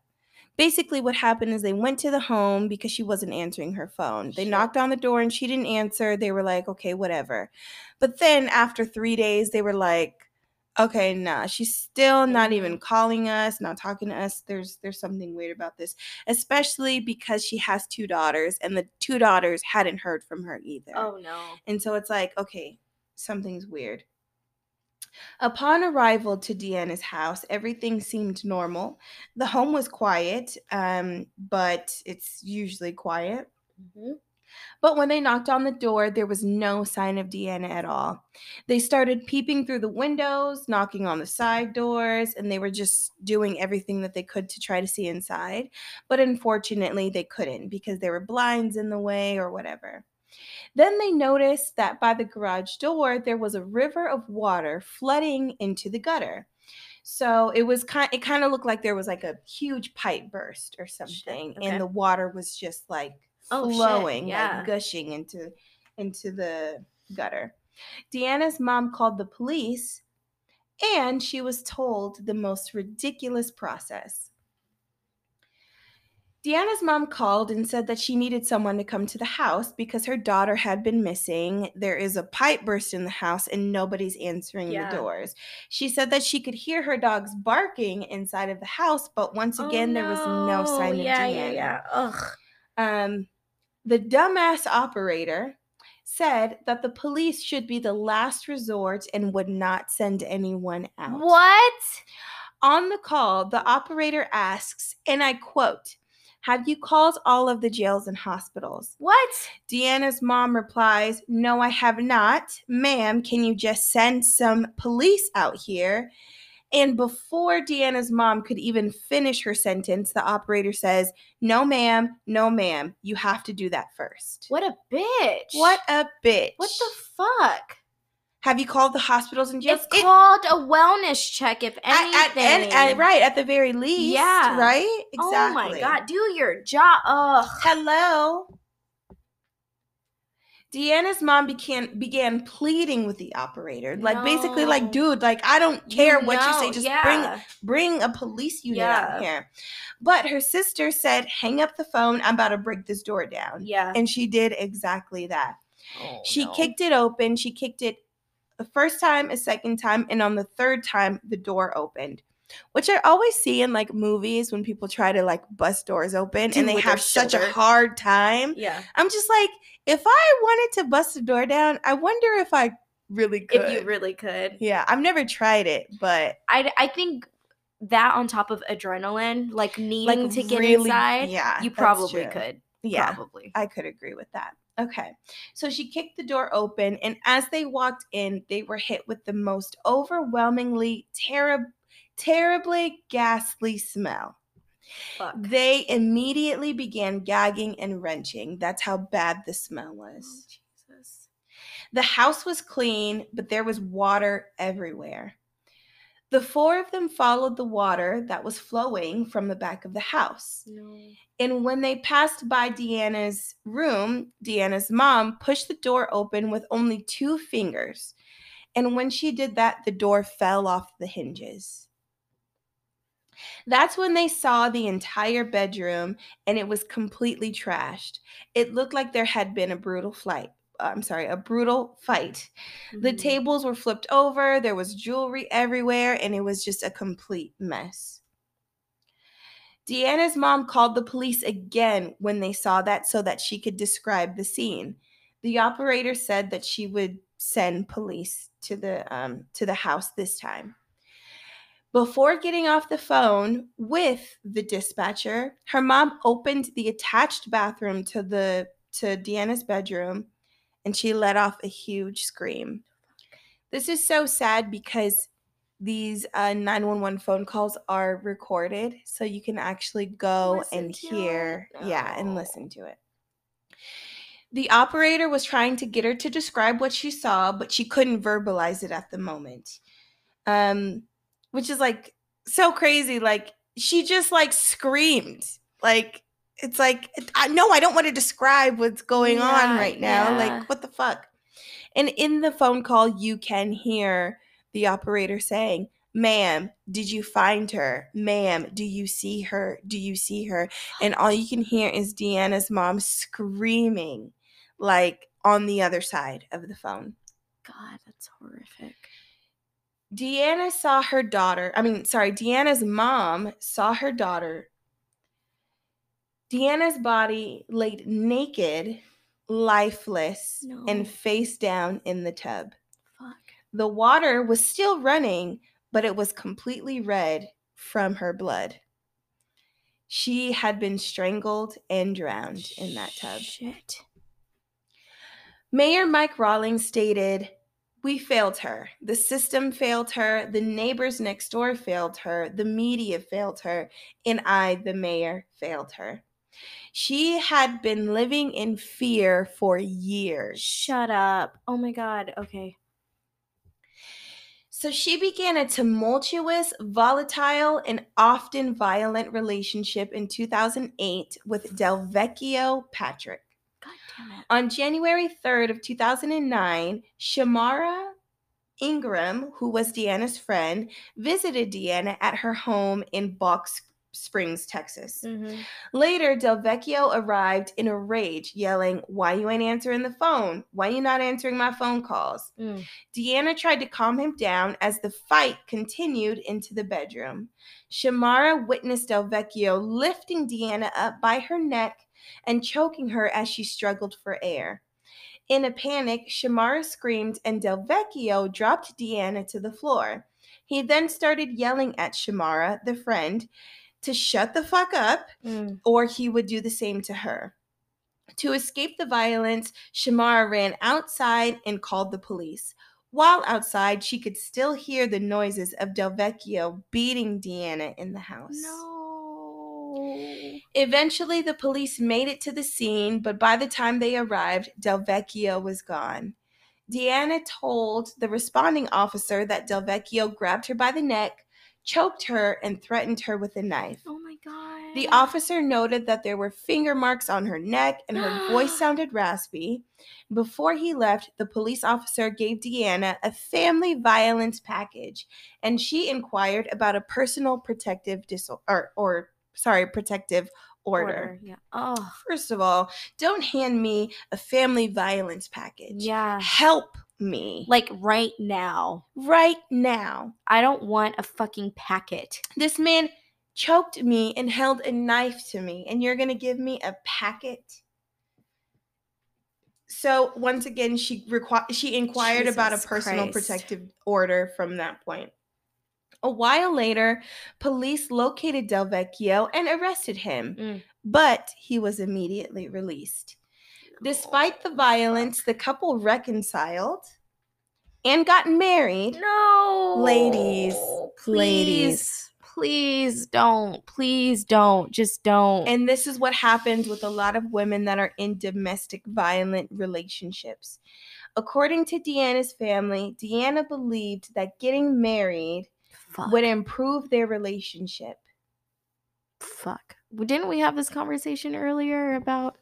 basically what happened is they went to the home because she wasn't answering her phone. They knocked on the door and she didn't answer. They were like, okay, whatever. But then after three days, they were like, okay, nah, she's still not even calling us, not talking to us. There's there's something weird about this, especially because she has two daughters and the two daughters hadn't heard from her either. Oh no. And so it's like, okay, something's weird. Upon arrival to Deanna's house, everything seemed normal. The home was quiet, um, but it's usually quiet. Mhm. But when they knocked on the door, there was no sign of Deanna at all. They started peeping through the windows, knocking on the side doors, and they were just doing everything that they could to try to see inside. But unfortunately, they couldn't because there were blinds in the way or whatever. Then they noticed that by the garage door, there was a river of water flooding into the gutter. So it was kind it kind of looked like there was like a huge pipe burst or something okay. and the water was just like Oh, flowing, yeah. like gushing into into the gutter. Deanna's mom called the police and she was told the most ridiculous process. Deanna's mom called and said that she needed someone to come to the house because her daughter had been missing. There is a pipe burst in the house and nobody's answering Yeah. the doors. She said that she could hear her dogs barking inside of the house, but once Oh, again, there was no sign of yeah, Deanna. Yeah, yeah, Ugh. Um, the dumbass operator said that the police should be the last resort and would not send anyone out. What? On the call, the operator asks, and I quote, Have you called all of the jails and hospitals? What? Deanna's mom replies, No, I have not. Ma'am, can you just send some police out here? And before Deanna's mom could even finish her sentence, the operator says, No, ma'am, no, ma'am. You have to do that first. What a bitch. What a bitch. What the fuck? Have you called the hospitals and jails? It's It- called a wellness check, if at, at, anything. and- at- right, at the very least. Yeah. Right? Exactly. Oh my god, do your job. Ugh. Hello. Deanna's mom began began pleading with the operator, like basically, like, dude, like I don't care what you say, just yeah. bring bring a police unit out here. But her sister said, "Hang up the phone. I'm about to break this door down." Yeah. And she did exactly that. Oh, She no. kicked it open. She kicked it the first time, a second time, and on the third time, the door opened. Which I always see in like movies when people try to like bust doors open and they have such a hard time. Yeah. I'm just like, if I wanted to bust a door down, I wonder if I really could. If you really could. yeah, I've never tried it, but I, I think that on top of adrenaline, like needing like to get really- inside, yeah, you probably could. Yeah, Probably. I could agree with that. Okay. So she kicked the door open, and as they walked in, they were hit with the most overwhelmingly terrible, terribly ghastly smell. Fuck. They immediately began gagging and wrenching. That's how bad the smell Oh, was. Jesus. The house was clean, but there was water everywhere. The four of them followed the water that was flowing from the back of the house. No. And when they passed by Deanna's room, Deanna's mom pushed the door open with only two fingers. And when she did that, the door fell off the hinges. That's when they saw the entire bedroom and it was completely trashed. It looked like there had been a brutal flight. I'm sorry, a brutal fight. The Mhm. tables were flipped over, there was jewelry everywhere, and it was just a complete mess. Deanna's mom called the police again when they saw that so that she could describe the scene. The operator said that she would send police to the um, to the house this time. Before getting off the phone with the dispatcher, her mom opened the attached bathroom to the to Deanna's bedroom and she let off a huge scream. This is so sad because these uh, 911 phone calls are recorded, so you can actually go Listen and hear, it? yeah, and listen to it. The operator was trying to get her to describe what she saw, but she couldn't verbalize it at the moment. Um, which is like so crazy. Like she just like screamed. Like it's like I no, I don't want to describe what's going on right now. yeah. Like what the fuck? And in the phone call, you can hear the operator saying, Ma'am, did you find her? Ma'am, do you see her? Do you see her? And all you can hear is Deanna's mom screaming, like on the other side of the phone. God, that's horrific. Deanna saw her daughter, I mean, sorry, Deanna's mom saw her daughter. Deanna's body laid naked, lifeless, No. and face down in the tub. Fuck. The water was still running, but it was completely red from her blood. She had been strangled and drowned in that tub. Shit. Mayor Mike Rawlings stated, We failed her. The system failed her. The neighbors next door failed her. The media failed her. And I, the mayor, failed her. She had been living in fear for years. Shut up. Oh my god. Okay. So she began a tumultuous, volatile, and often violent relationship in 2008 with Delvecchio Patrick. God damn it. On January 3rd of 2009, Shamara Ingram, who was Deanna's friend, visited Deanna at her home in Box Springs, Texas. Mhm. Later, Delvecchio arrived in a rage, yelling, Why you ain't answering the phone? Why you not answering my phone calls? Mm. Deanna tried to calm him down as the fight continued into the bedroom. Shamara witnessed Delvecchio lifting Deanna up by her neck and choking her as she struggled for air. In a panic, Shamara screamed and Delvecchio dropped Deanna to the floor. He then started yelling at Shamara, the friend, to shut the fuck up Mm. or he would do the same to her. To escape the violence, Shamara ran outside and called the police. While outside, she could still hear the noises of Delvecchio beating Deanna in the house. No. Eventually, the police made it to the scene, but by the time they arrived, Delvecchio was gone. Deanna told the responding officer that Delvecchio grabbed her by the neck, choked her, and threatened her with a knife. Oh my god. The officer noted that there were finger marks on her neck and her voice sounded raspy. Before he left, the police officer gave Deanna a family violence package and she inquired about a personal protective dis- or, or sorry, protective order. Yeah. Oh. First of all, don't hand me a family violence package. Yeah. Help me. Like right now. right now. I don't want a fucking packet. This man choked me and held a knife to me, and you're gonna give me a packet. So once again, she requi- she inquired about a personal Christ. protective order from that point. A while later, police located Delvecchio and arrested him, Mm. but he was immediately released. Despite the violence, the couple reconciled and got married. No. Ladies, Please. ladies. Please don't. Please don't. Just don't. And this is what happens with a lot of women that are in domestic violent relationships. According to Deanna's family, Deanna believed that getting married Fuck. would improve their relationship. Fuck. Didn't we have this conversation earlier about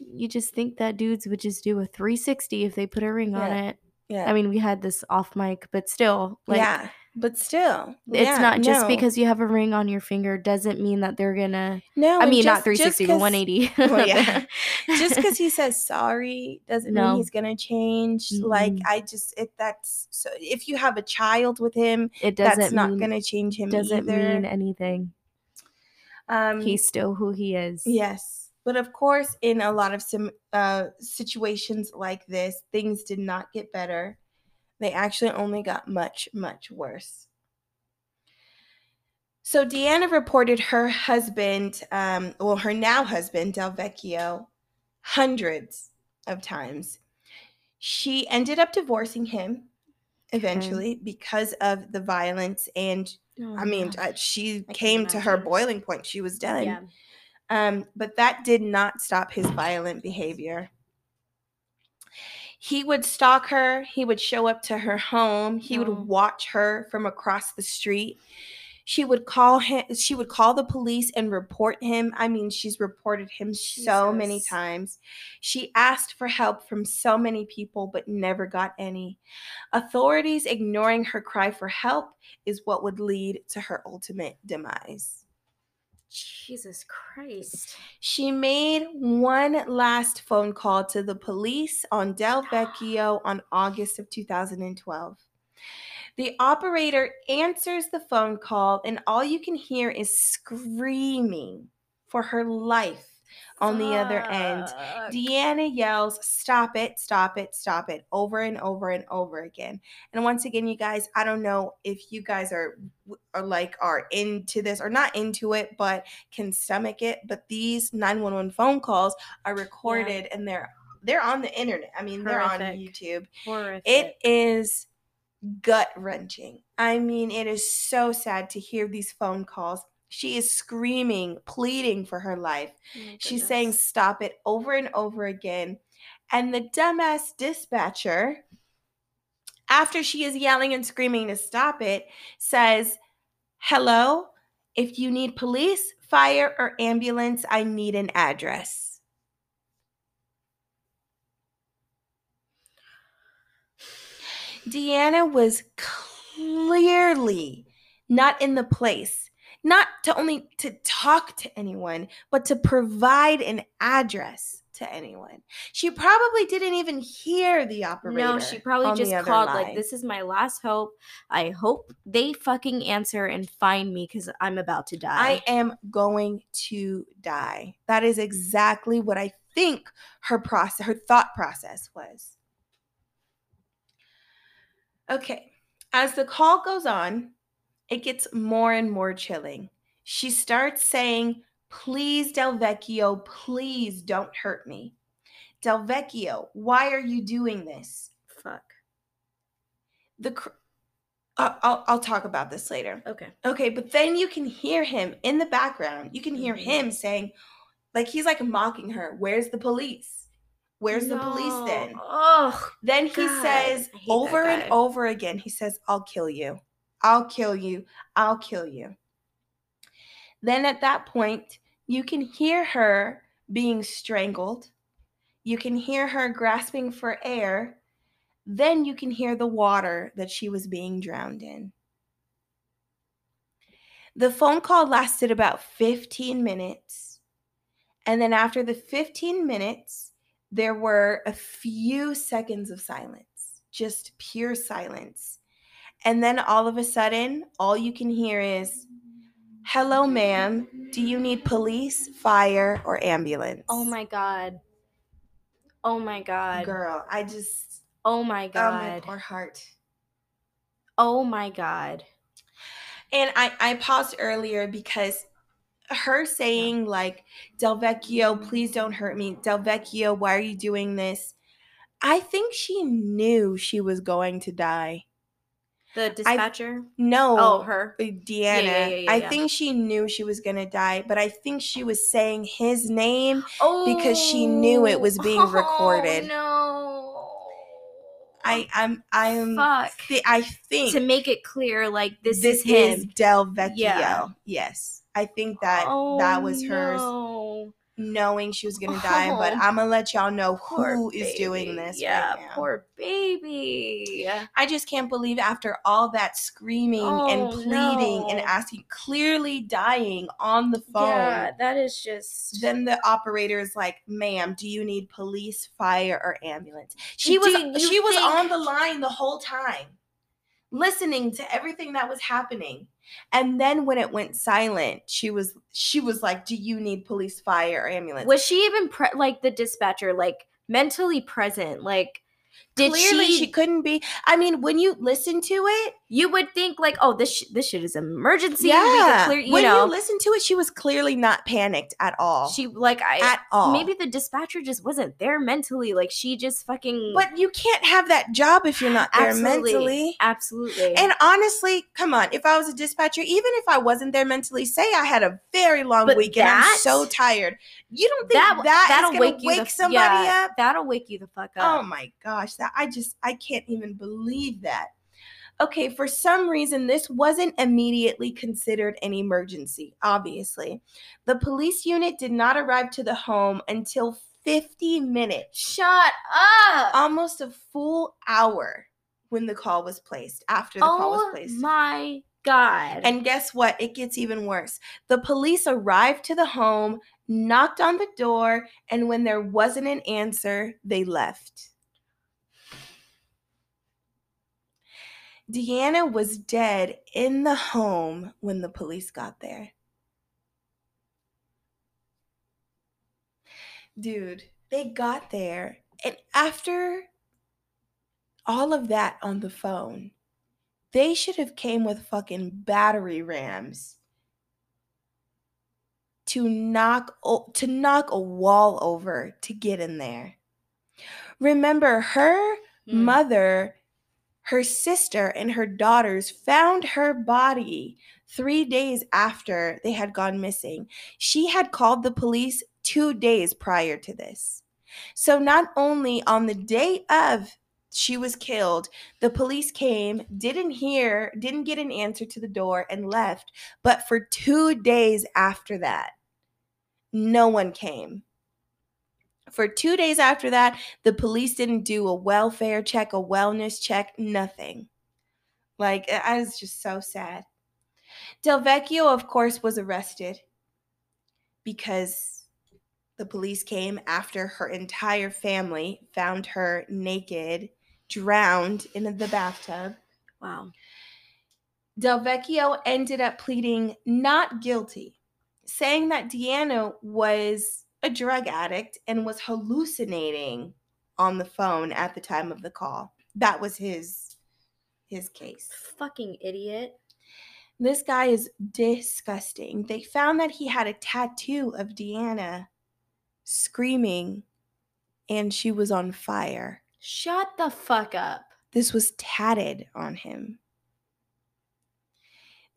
you just think that dudes would just do a 360 if they put a ring on it? Yeah. I mean, we had this off mic, but still, like, yeah. But still, it's yeah, not just no. because you have a ring on your finger doesn't mean that they're gonna. no. I mean, not just- 360, just 180. Well, yeah. just because he says sorry doesn't No. mean he's gonna change. Like Mm-mm. I just, if that's so, if you have a child with him, it doesn't that's not mean, gonna change him doesn't either. mean anything. um, He's still who he is. Yes. But of course, in a lot of some uh, situations like this, things did not get better. They actually only got much, much worse. So Deanna reported her husband, um, well, her now husband, Delvecchio, hundreds of times. She ended up divorcing him eventually because of the violence. And Oh, I mean, God. uh, she I came to her boiling point. She was done. yeah. Um, but that did not stop his violent behavior. He would stalk her. He would show up to her home. He would oh. watch her from across the street. She would call him. She would call the police and report him. I mean, she's reported him so many times. She asked for help from so many people, but never got any. Authorities ignoring her cry for help is what would lead to her ultimate demise. Jesus Christ. She made one last phone call to the police on Del Vecchio on August of 2012. The operator answers the phone call, and all you can hear is screaming for her life on the other end. Deanna yells, Stop it, stop it, stop it, over and over and over again. And once again, you guys, I don't know if you guys are, are like, are into this or not into it, but can stomach it. But these 911 phone calls are recorded and they're they're on the internet. I mean, they're on YouTube. Horrific. It is gut wrenching. I mean, it is so sad to hear these phone calls. She is screaming, pleading for her life. Oh She's saying stop it over and over again. And the dumbass dispatcher, after she is yelling and screaming to stop it, says, Hello, if you need police, fire, or ambulance, I need an address. Deanna was clearly not in the place, not to only to talk to anyone, but to provide an address to anyone. She probably didn't even hear the operator. No, she probably just called line. like this is my last hope. I hope they fucking answer and find me cuz I'm about to die. I am going to die. That is exactly what I think her process, her thought process was. Okay, as the call goes on, it gets more and more chilling. She starts saying, Please, Del Vecchio, please don't hurt me. Del Vecchio, why are you doing this? Fuck. The cr- I'll, I'll talk about this later. Okay. Okay, but then you can hear him in the background. You can hear Mhm. him saying, like, he's like mocking her, Where's the police? Where's the police then? Oh, Then he God, says I hate that over and over again, he says, I'll kill you. I'll kill you. I'll kill you. Then at that point, you can hear her being strangled. You can hear her grasping for air. Then you can hear the water that she was being drowned in. The phone call lasted about 15 minutes. And then after the 15 minutes, there were a few seconds of silence, just pure silence. And then all of a sudden, all you can hear is, Hello, ma'am. Do you need police, fire, or ambulance? oh my god. Oh my god. Girl, I just, Oh my um, oh my god. poor heart. Oh my god. And I, I paused earlier because her saying, like, Del Vecchio, please don't hurt me. Del Vecchio, why are you doing this? I think she knew she was going to die. The dispatcher? No. oh, her. uh, Deanna. yeah, yeah, yeah, I think she knew she was going to die, but I think she was saying his name. Oh, because she knew it was being recorded. no. I I'm I'm Fuck. thi- I think to make it clear, like this, this is him. Del Vecchio. Yes. I think that oh, that was hers no. Knowing she was gonna die, but Oh. I'm gonna let y'all know Poor who is doing this Yeah, right poor baby. I just can't believe after all that screaming and Oh, pleading and asking, clearly dying on the phone. Yeah, that is just. Then the operator is like, "Ma'am, do you need police, fire, or ambulance?" She Do was she was on the line the whole time, listening to everything that was happening. And then when it went silent, she was she was like, "Do you need police, fire, ambulance?" was she even pre- like the dispatcher, like mentally present? Like, did Clearly, she, she couldn't be. I mean, when you listen to it, You would think like, oh, this sh- this shit is an emergency. yeah, clear, you when know, you listen to it, she was clearly not panicked at all. she like I at all. maybe the dispatcher just wasn't there mentally. Like she just fucking. but you can't have that job if you're not there Absolutely. mentally. absolutely. And honestly, come on, if I was a dispatcher, even if I wasn't there mentally, say I had a very long But week and I'm so tired, you don't think that that that'll wake wake, the, somebody yeah, up? That'll wake you the fuck oh up. Oh my gosh, that I just I can't even believe that. Okay, for some reason this wasn't immediately considered an emergency, obviously. The police unit did not arrive to the home until 50 minutes, Shut up. almost a full hour when the call was placed, after the call was placed. oh placed. my god. And guess what? It gets even worse. The police arrived to the home, knocked on the door, and when there wasn't an answer, they left. Deanna was dead in the home when the police got there. Dude, they got there, and after all of that on the phone, they should have came with fucking battery rams to knock o- to knock a wall over to get in there. Remember her Mm. mother, her sister and her daughters found her body 3 days after they had gone missing. She had called the police 2 days prior to this. So not only on the day of she was killed, the police came, didn't hear, didn't get an answer to the door and left, but for 2 days after that, no one came. For two days after that, the police didn't do a welfare check, a wellness check, nothing. Like, I was just so sad. Del Vecchio, of course, was arrested because the police came after her entire family found her naked, drowned in the bathtub. Wow. Del Vecchio ended up pleading not guilty, saying that Deanna was a drug addict and was hallucinating on the phone at the time of the call. That was his his case. Fucking idiot. This guy is disgusting. They found that he had a tattoo of Deanna screaming and she was on fire. Shut the fuck up. This was tatted on him.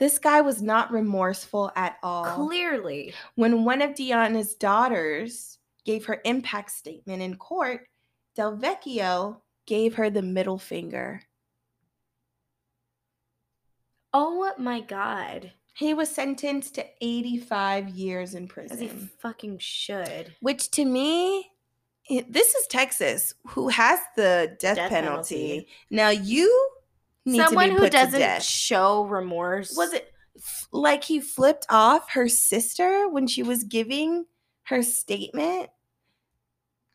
This guy was not remorseful at all. Clearly. When one of Deanna's daughters gave her impact statement in court, Del Vecchio gave her the middle finger. Oh my god. He was sentenced to 85 years in As he prison. fucking should. Which to me, this is Texas, who has the death, Death penalty. penalty. Now you Someone who doesn't show remorse. was it f- like he flipped off her sister when she was giving her statement?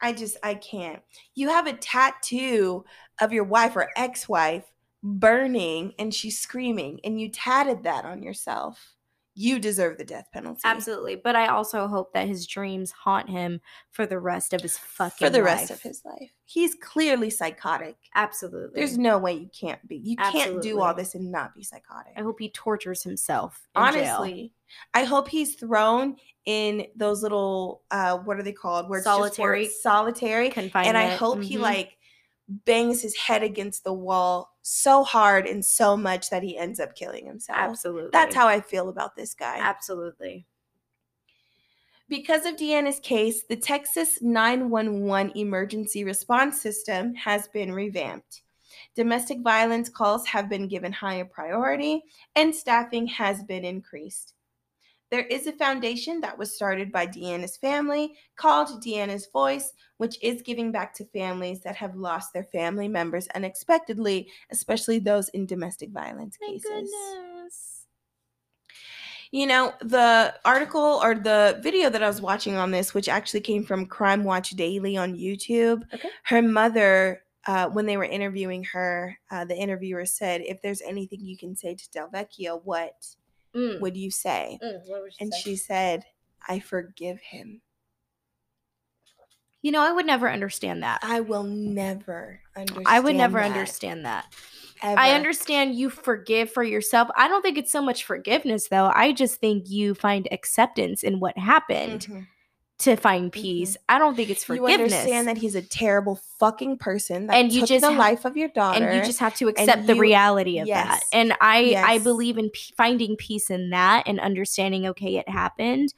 I just I can't. You have a tattoo of your wife or ex-wife burning and she's screaming and you tatted that on yourself. You deserve the death penalty. Absolutely. But I also hope that his dreams haunt him for the rest of his fucking For the rest life. of his life. He's clearly psychotic. Absolutely. There's no way you can't be. You can't do all this and not be psychotic. I hope he tortures himself. in jail. Honestly, I hope he's thrown in those little uh what are they called? Where Solitary solitary. confinement. And I hope he Mhm. like bangs his head against the wall so hard and so much that he ends up killing himself. Absolutely. That's how I feel about this guy. Absolutely. Because of Deanna's case, the Texas 911 emergency response system has been revamped. Domestic violence calls have been given higher priority, and staffing has been increased. There is a foundation that was started by Deanna's family called Deanna's Voice, which is giving back to families that have lost their family members unexpectedly, especially those in domestic violence Thank cases. goodness. You know, the article or the video that I was watching on this, which actually came from Crime Watch Daily on YouTube, Okay. her mother, uh, when they were interviewing her, uh, the interviewer said, If there's anything you can say to Del Vecchio, what Mm. would you say? Mm, would you And say? she said, I forgive him. You know, I would never understand that. I will never understand. I would never that, understand that. ever. I understand you forgive for yourself. I don't think it's so much forgiveness, though. I just think you find acceptance in what happened Mhm. To find peace. Mm-hmm. I don't think it's forgiveness. You understand that he's a terrible fucking person that And you took just the life of your daughter. and you just have to accept the reality of yes. that. And I I believe in p- finding peace in that and understanding okay it happened.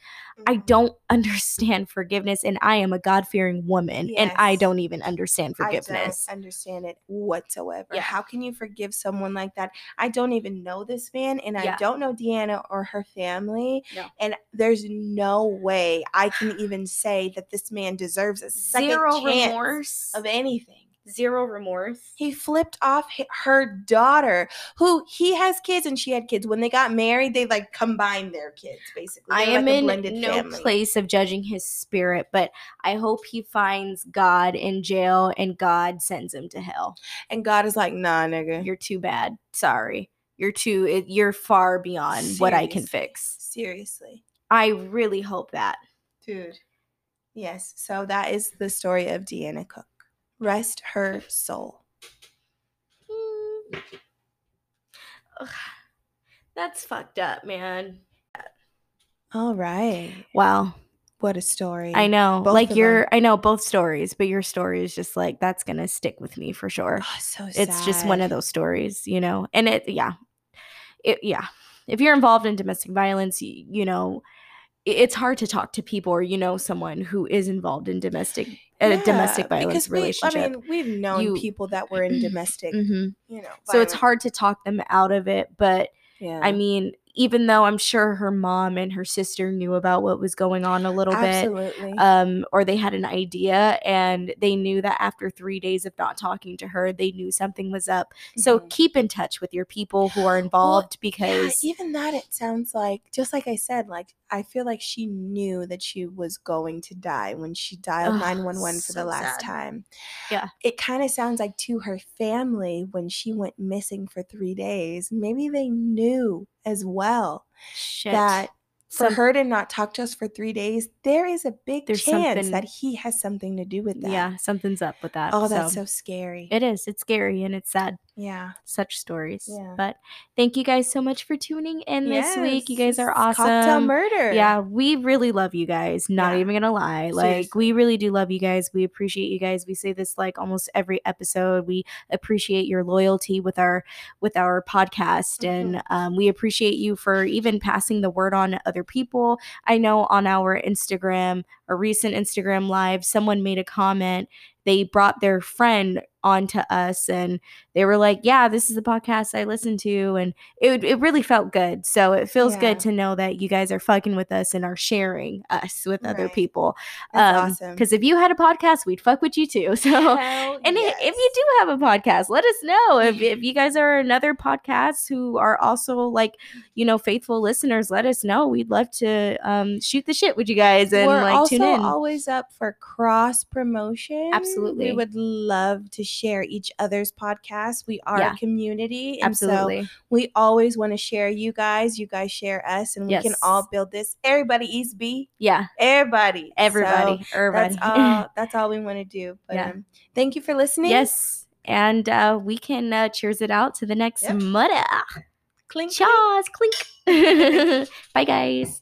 I Mhm. don't understand forgiveness and I am a God-fearing woman and I don't even understand forgiveness. I don't understand it whatsoever. Yeah. How can you forgive someone like that? I don't even know this man, and I don't know Deanna or her family. No. And there's no way I can even say that this man deserves a second Zero chance remorse. of anything. Zero remorse. He flipped off her daughter, who he has kids and she had kids. When they got married, they like combined their kids basically. I They were am like in no family. place of judging his spirit, but I hope he finds God in jail and God sends him to hell. And God is like, nah, nigga. You're too bad. Sorry. You're too it, you're far beyond what I can fix. Seriously. I really hope that. Dude. Yes. So that is the story of Deanna Cook. Rest her soul. Mm. Ugh. That's fucked up, man. All right. Wow. What a story. I know. Both like your them. I know both stories, but your story is just like that's going to stick with me for sure. Oh, so it's just one of those stories, you know. And it yeah. It yeah. If you're involved in domestic violence, you, you know, it's hard to talk to people or you know someone who is involved in domestic a domestic violence we- relationship. I mean, we've known You- people that were in domestic, Mhm. you know. So it's hard to talk them out of it, but Yeah. I mean, even though I'm sure her mom and her sister knew about what was going on a little bit, um, or they had an idea and they knew that after three days of not talking to her, they knew something was up. So Mhm. keep in touch with your people who are involved because yeah, even that it sounds like just like I said, like I feel like she knew that she was going to die when she dialed Ugh, 911 for the last sad. time. Yeah. It kind of sounds like to her family when she went missing for 3 days, maybe they knew as well shit. that for Some- her to not talk to us for 3 days, there is a big chance that he has something to do with that. yeah, something's up with that. Oh, that's so, scary. It is. It's scary and it's sad. Yeah. Such stories. Yeah. But thank you guys so much for tuning in this week. You guys are is Cocktail murder. Yeah, we really love you guys. Not Yeah. even gonna lie. Like, Seriously. we really do love you guys. We appreciate you guys. We say this like almost every episode. We appreciate your loyalty with our with our podcast, Mm-hmm. and um, we appreciate you for even passing the word on to other people. I know on our Instagram, a recent Instagram live, someone made a comment. They brought their friend onto us, and they were like, "Yeah, this is the podcast I listen to," and it it really felt good. So it feels Yeah. good to know that you guys are fucking with us and are sharing us with other Right. people. That's awesome. Because if you had a podcast, we'd fuck with you too. So. Hell And yes. if you do have a podcast, let us know. If, if you guys are another podcast who are also like, you know, faithful listeners, let us know. We'd love to um, shoot the shit with you guys and We're like also tune in. always up for cross promotion. Absolutely. we would love to share each other's podcasts. We are Yeah. a community, and so we always want to share you guys. You guys share us, and we can all build this. Everybody East B, yeah. everybody, Everybody. So everybody. that's all. That's all we want to do. But Yeah. um, thank you for listening. yes. And uh, we can uh, cheers it out to the next Yep. mudder. clink. Cheers. Clink. Bye, guys.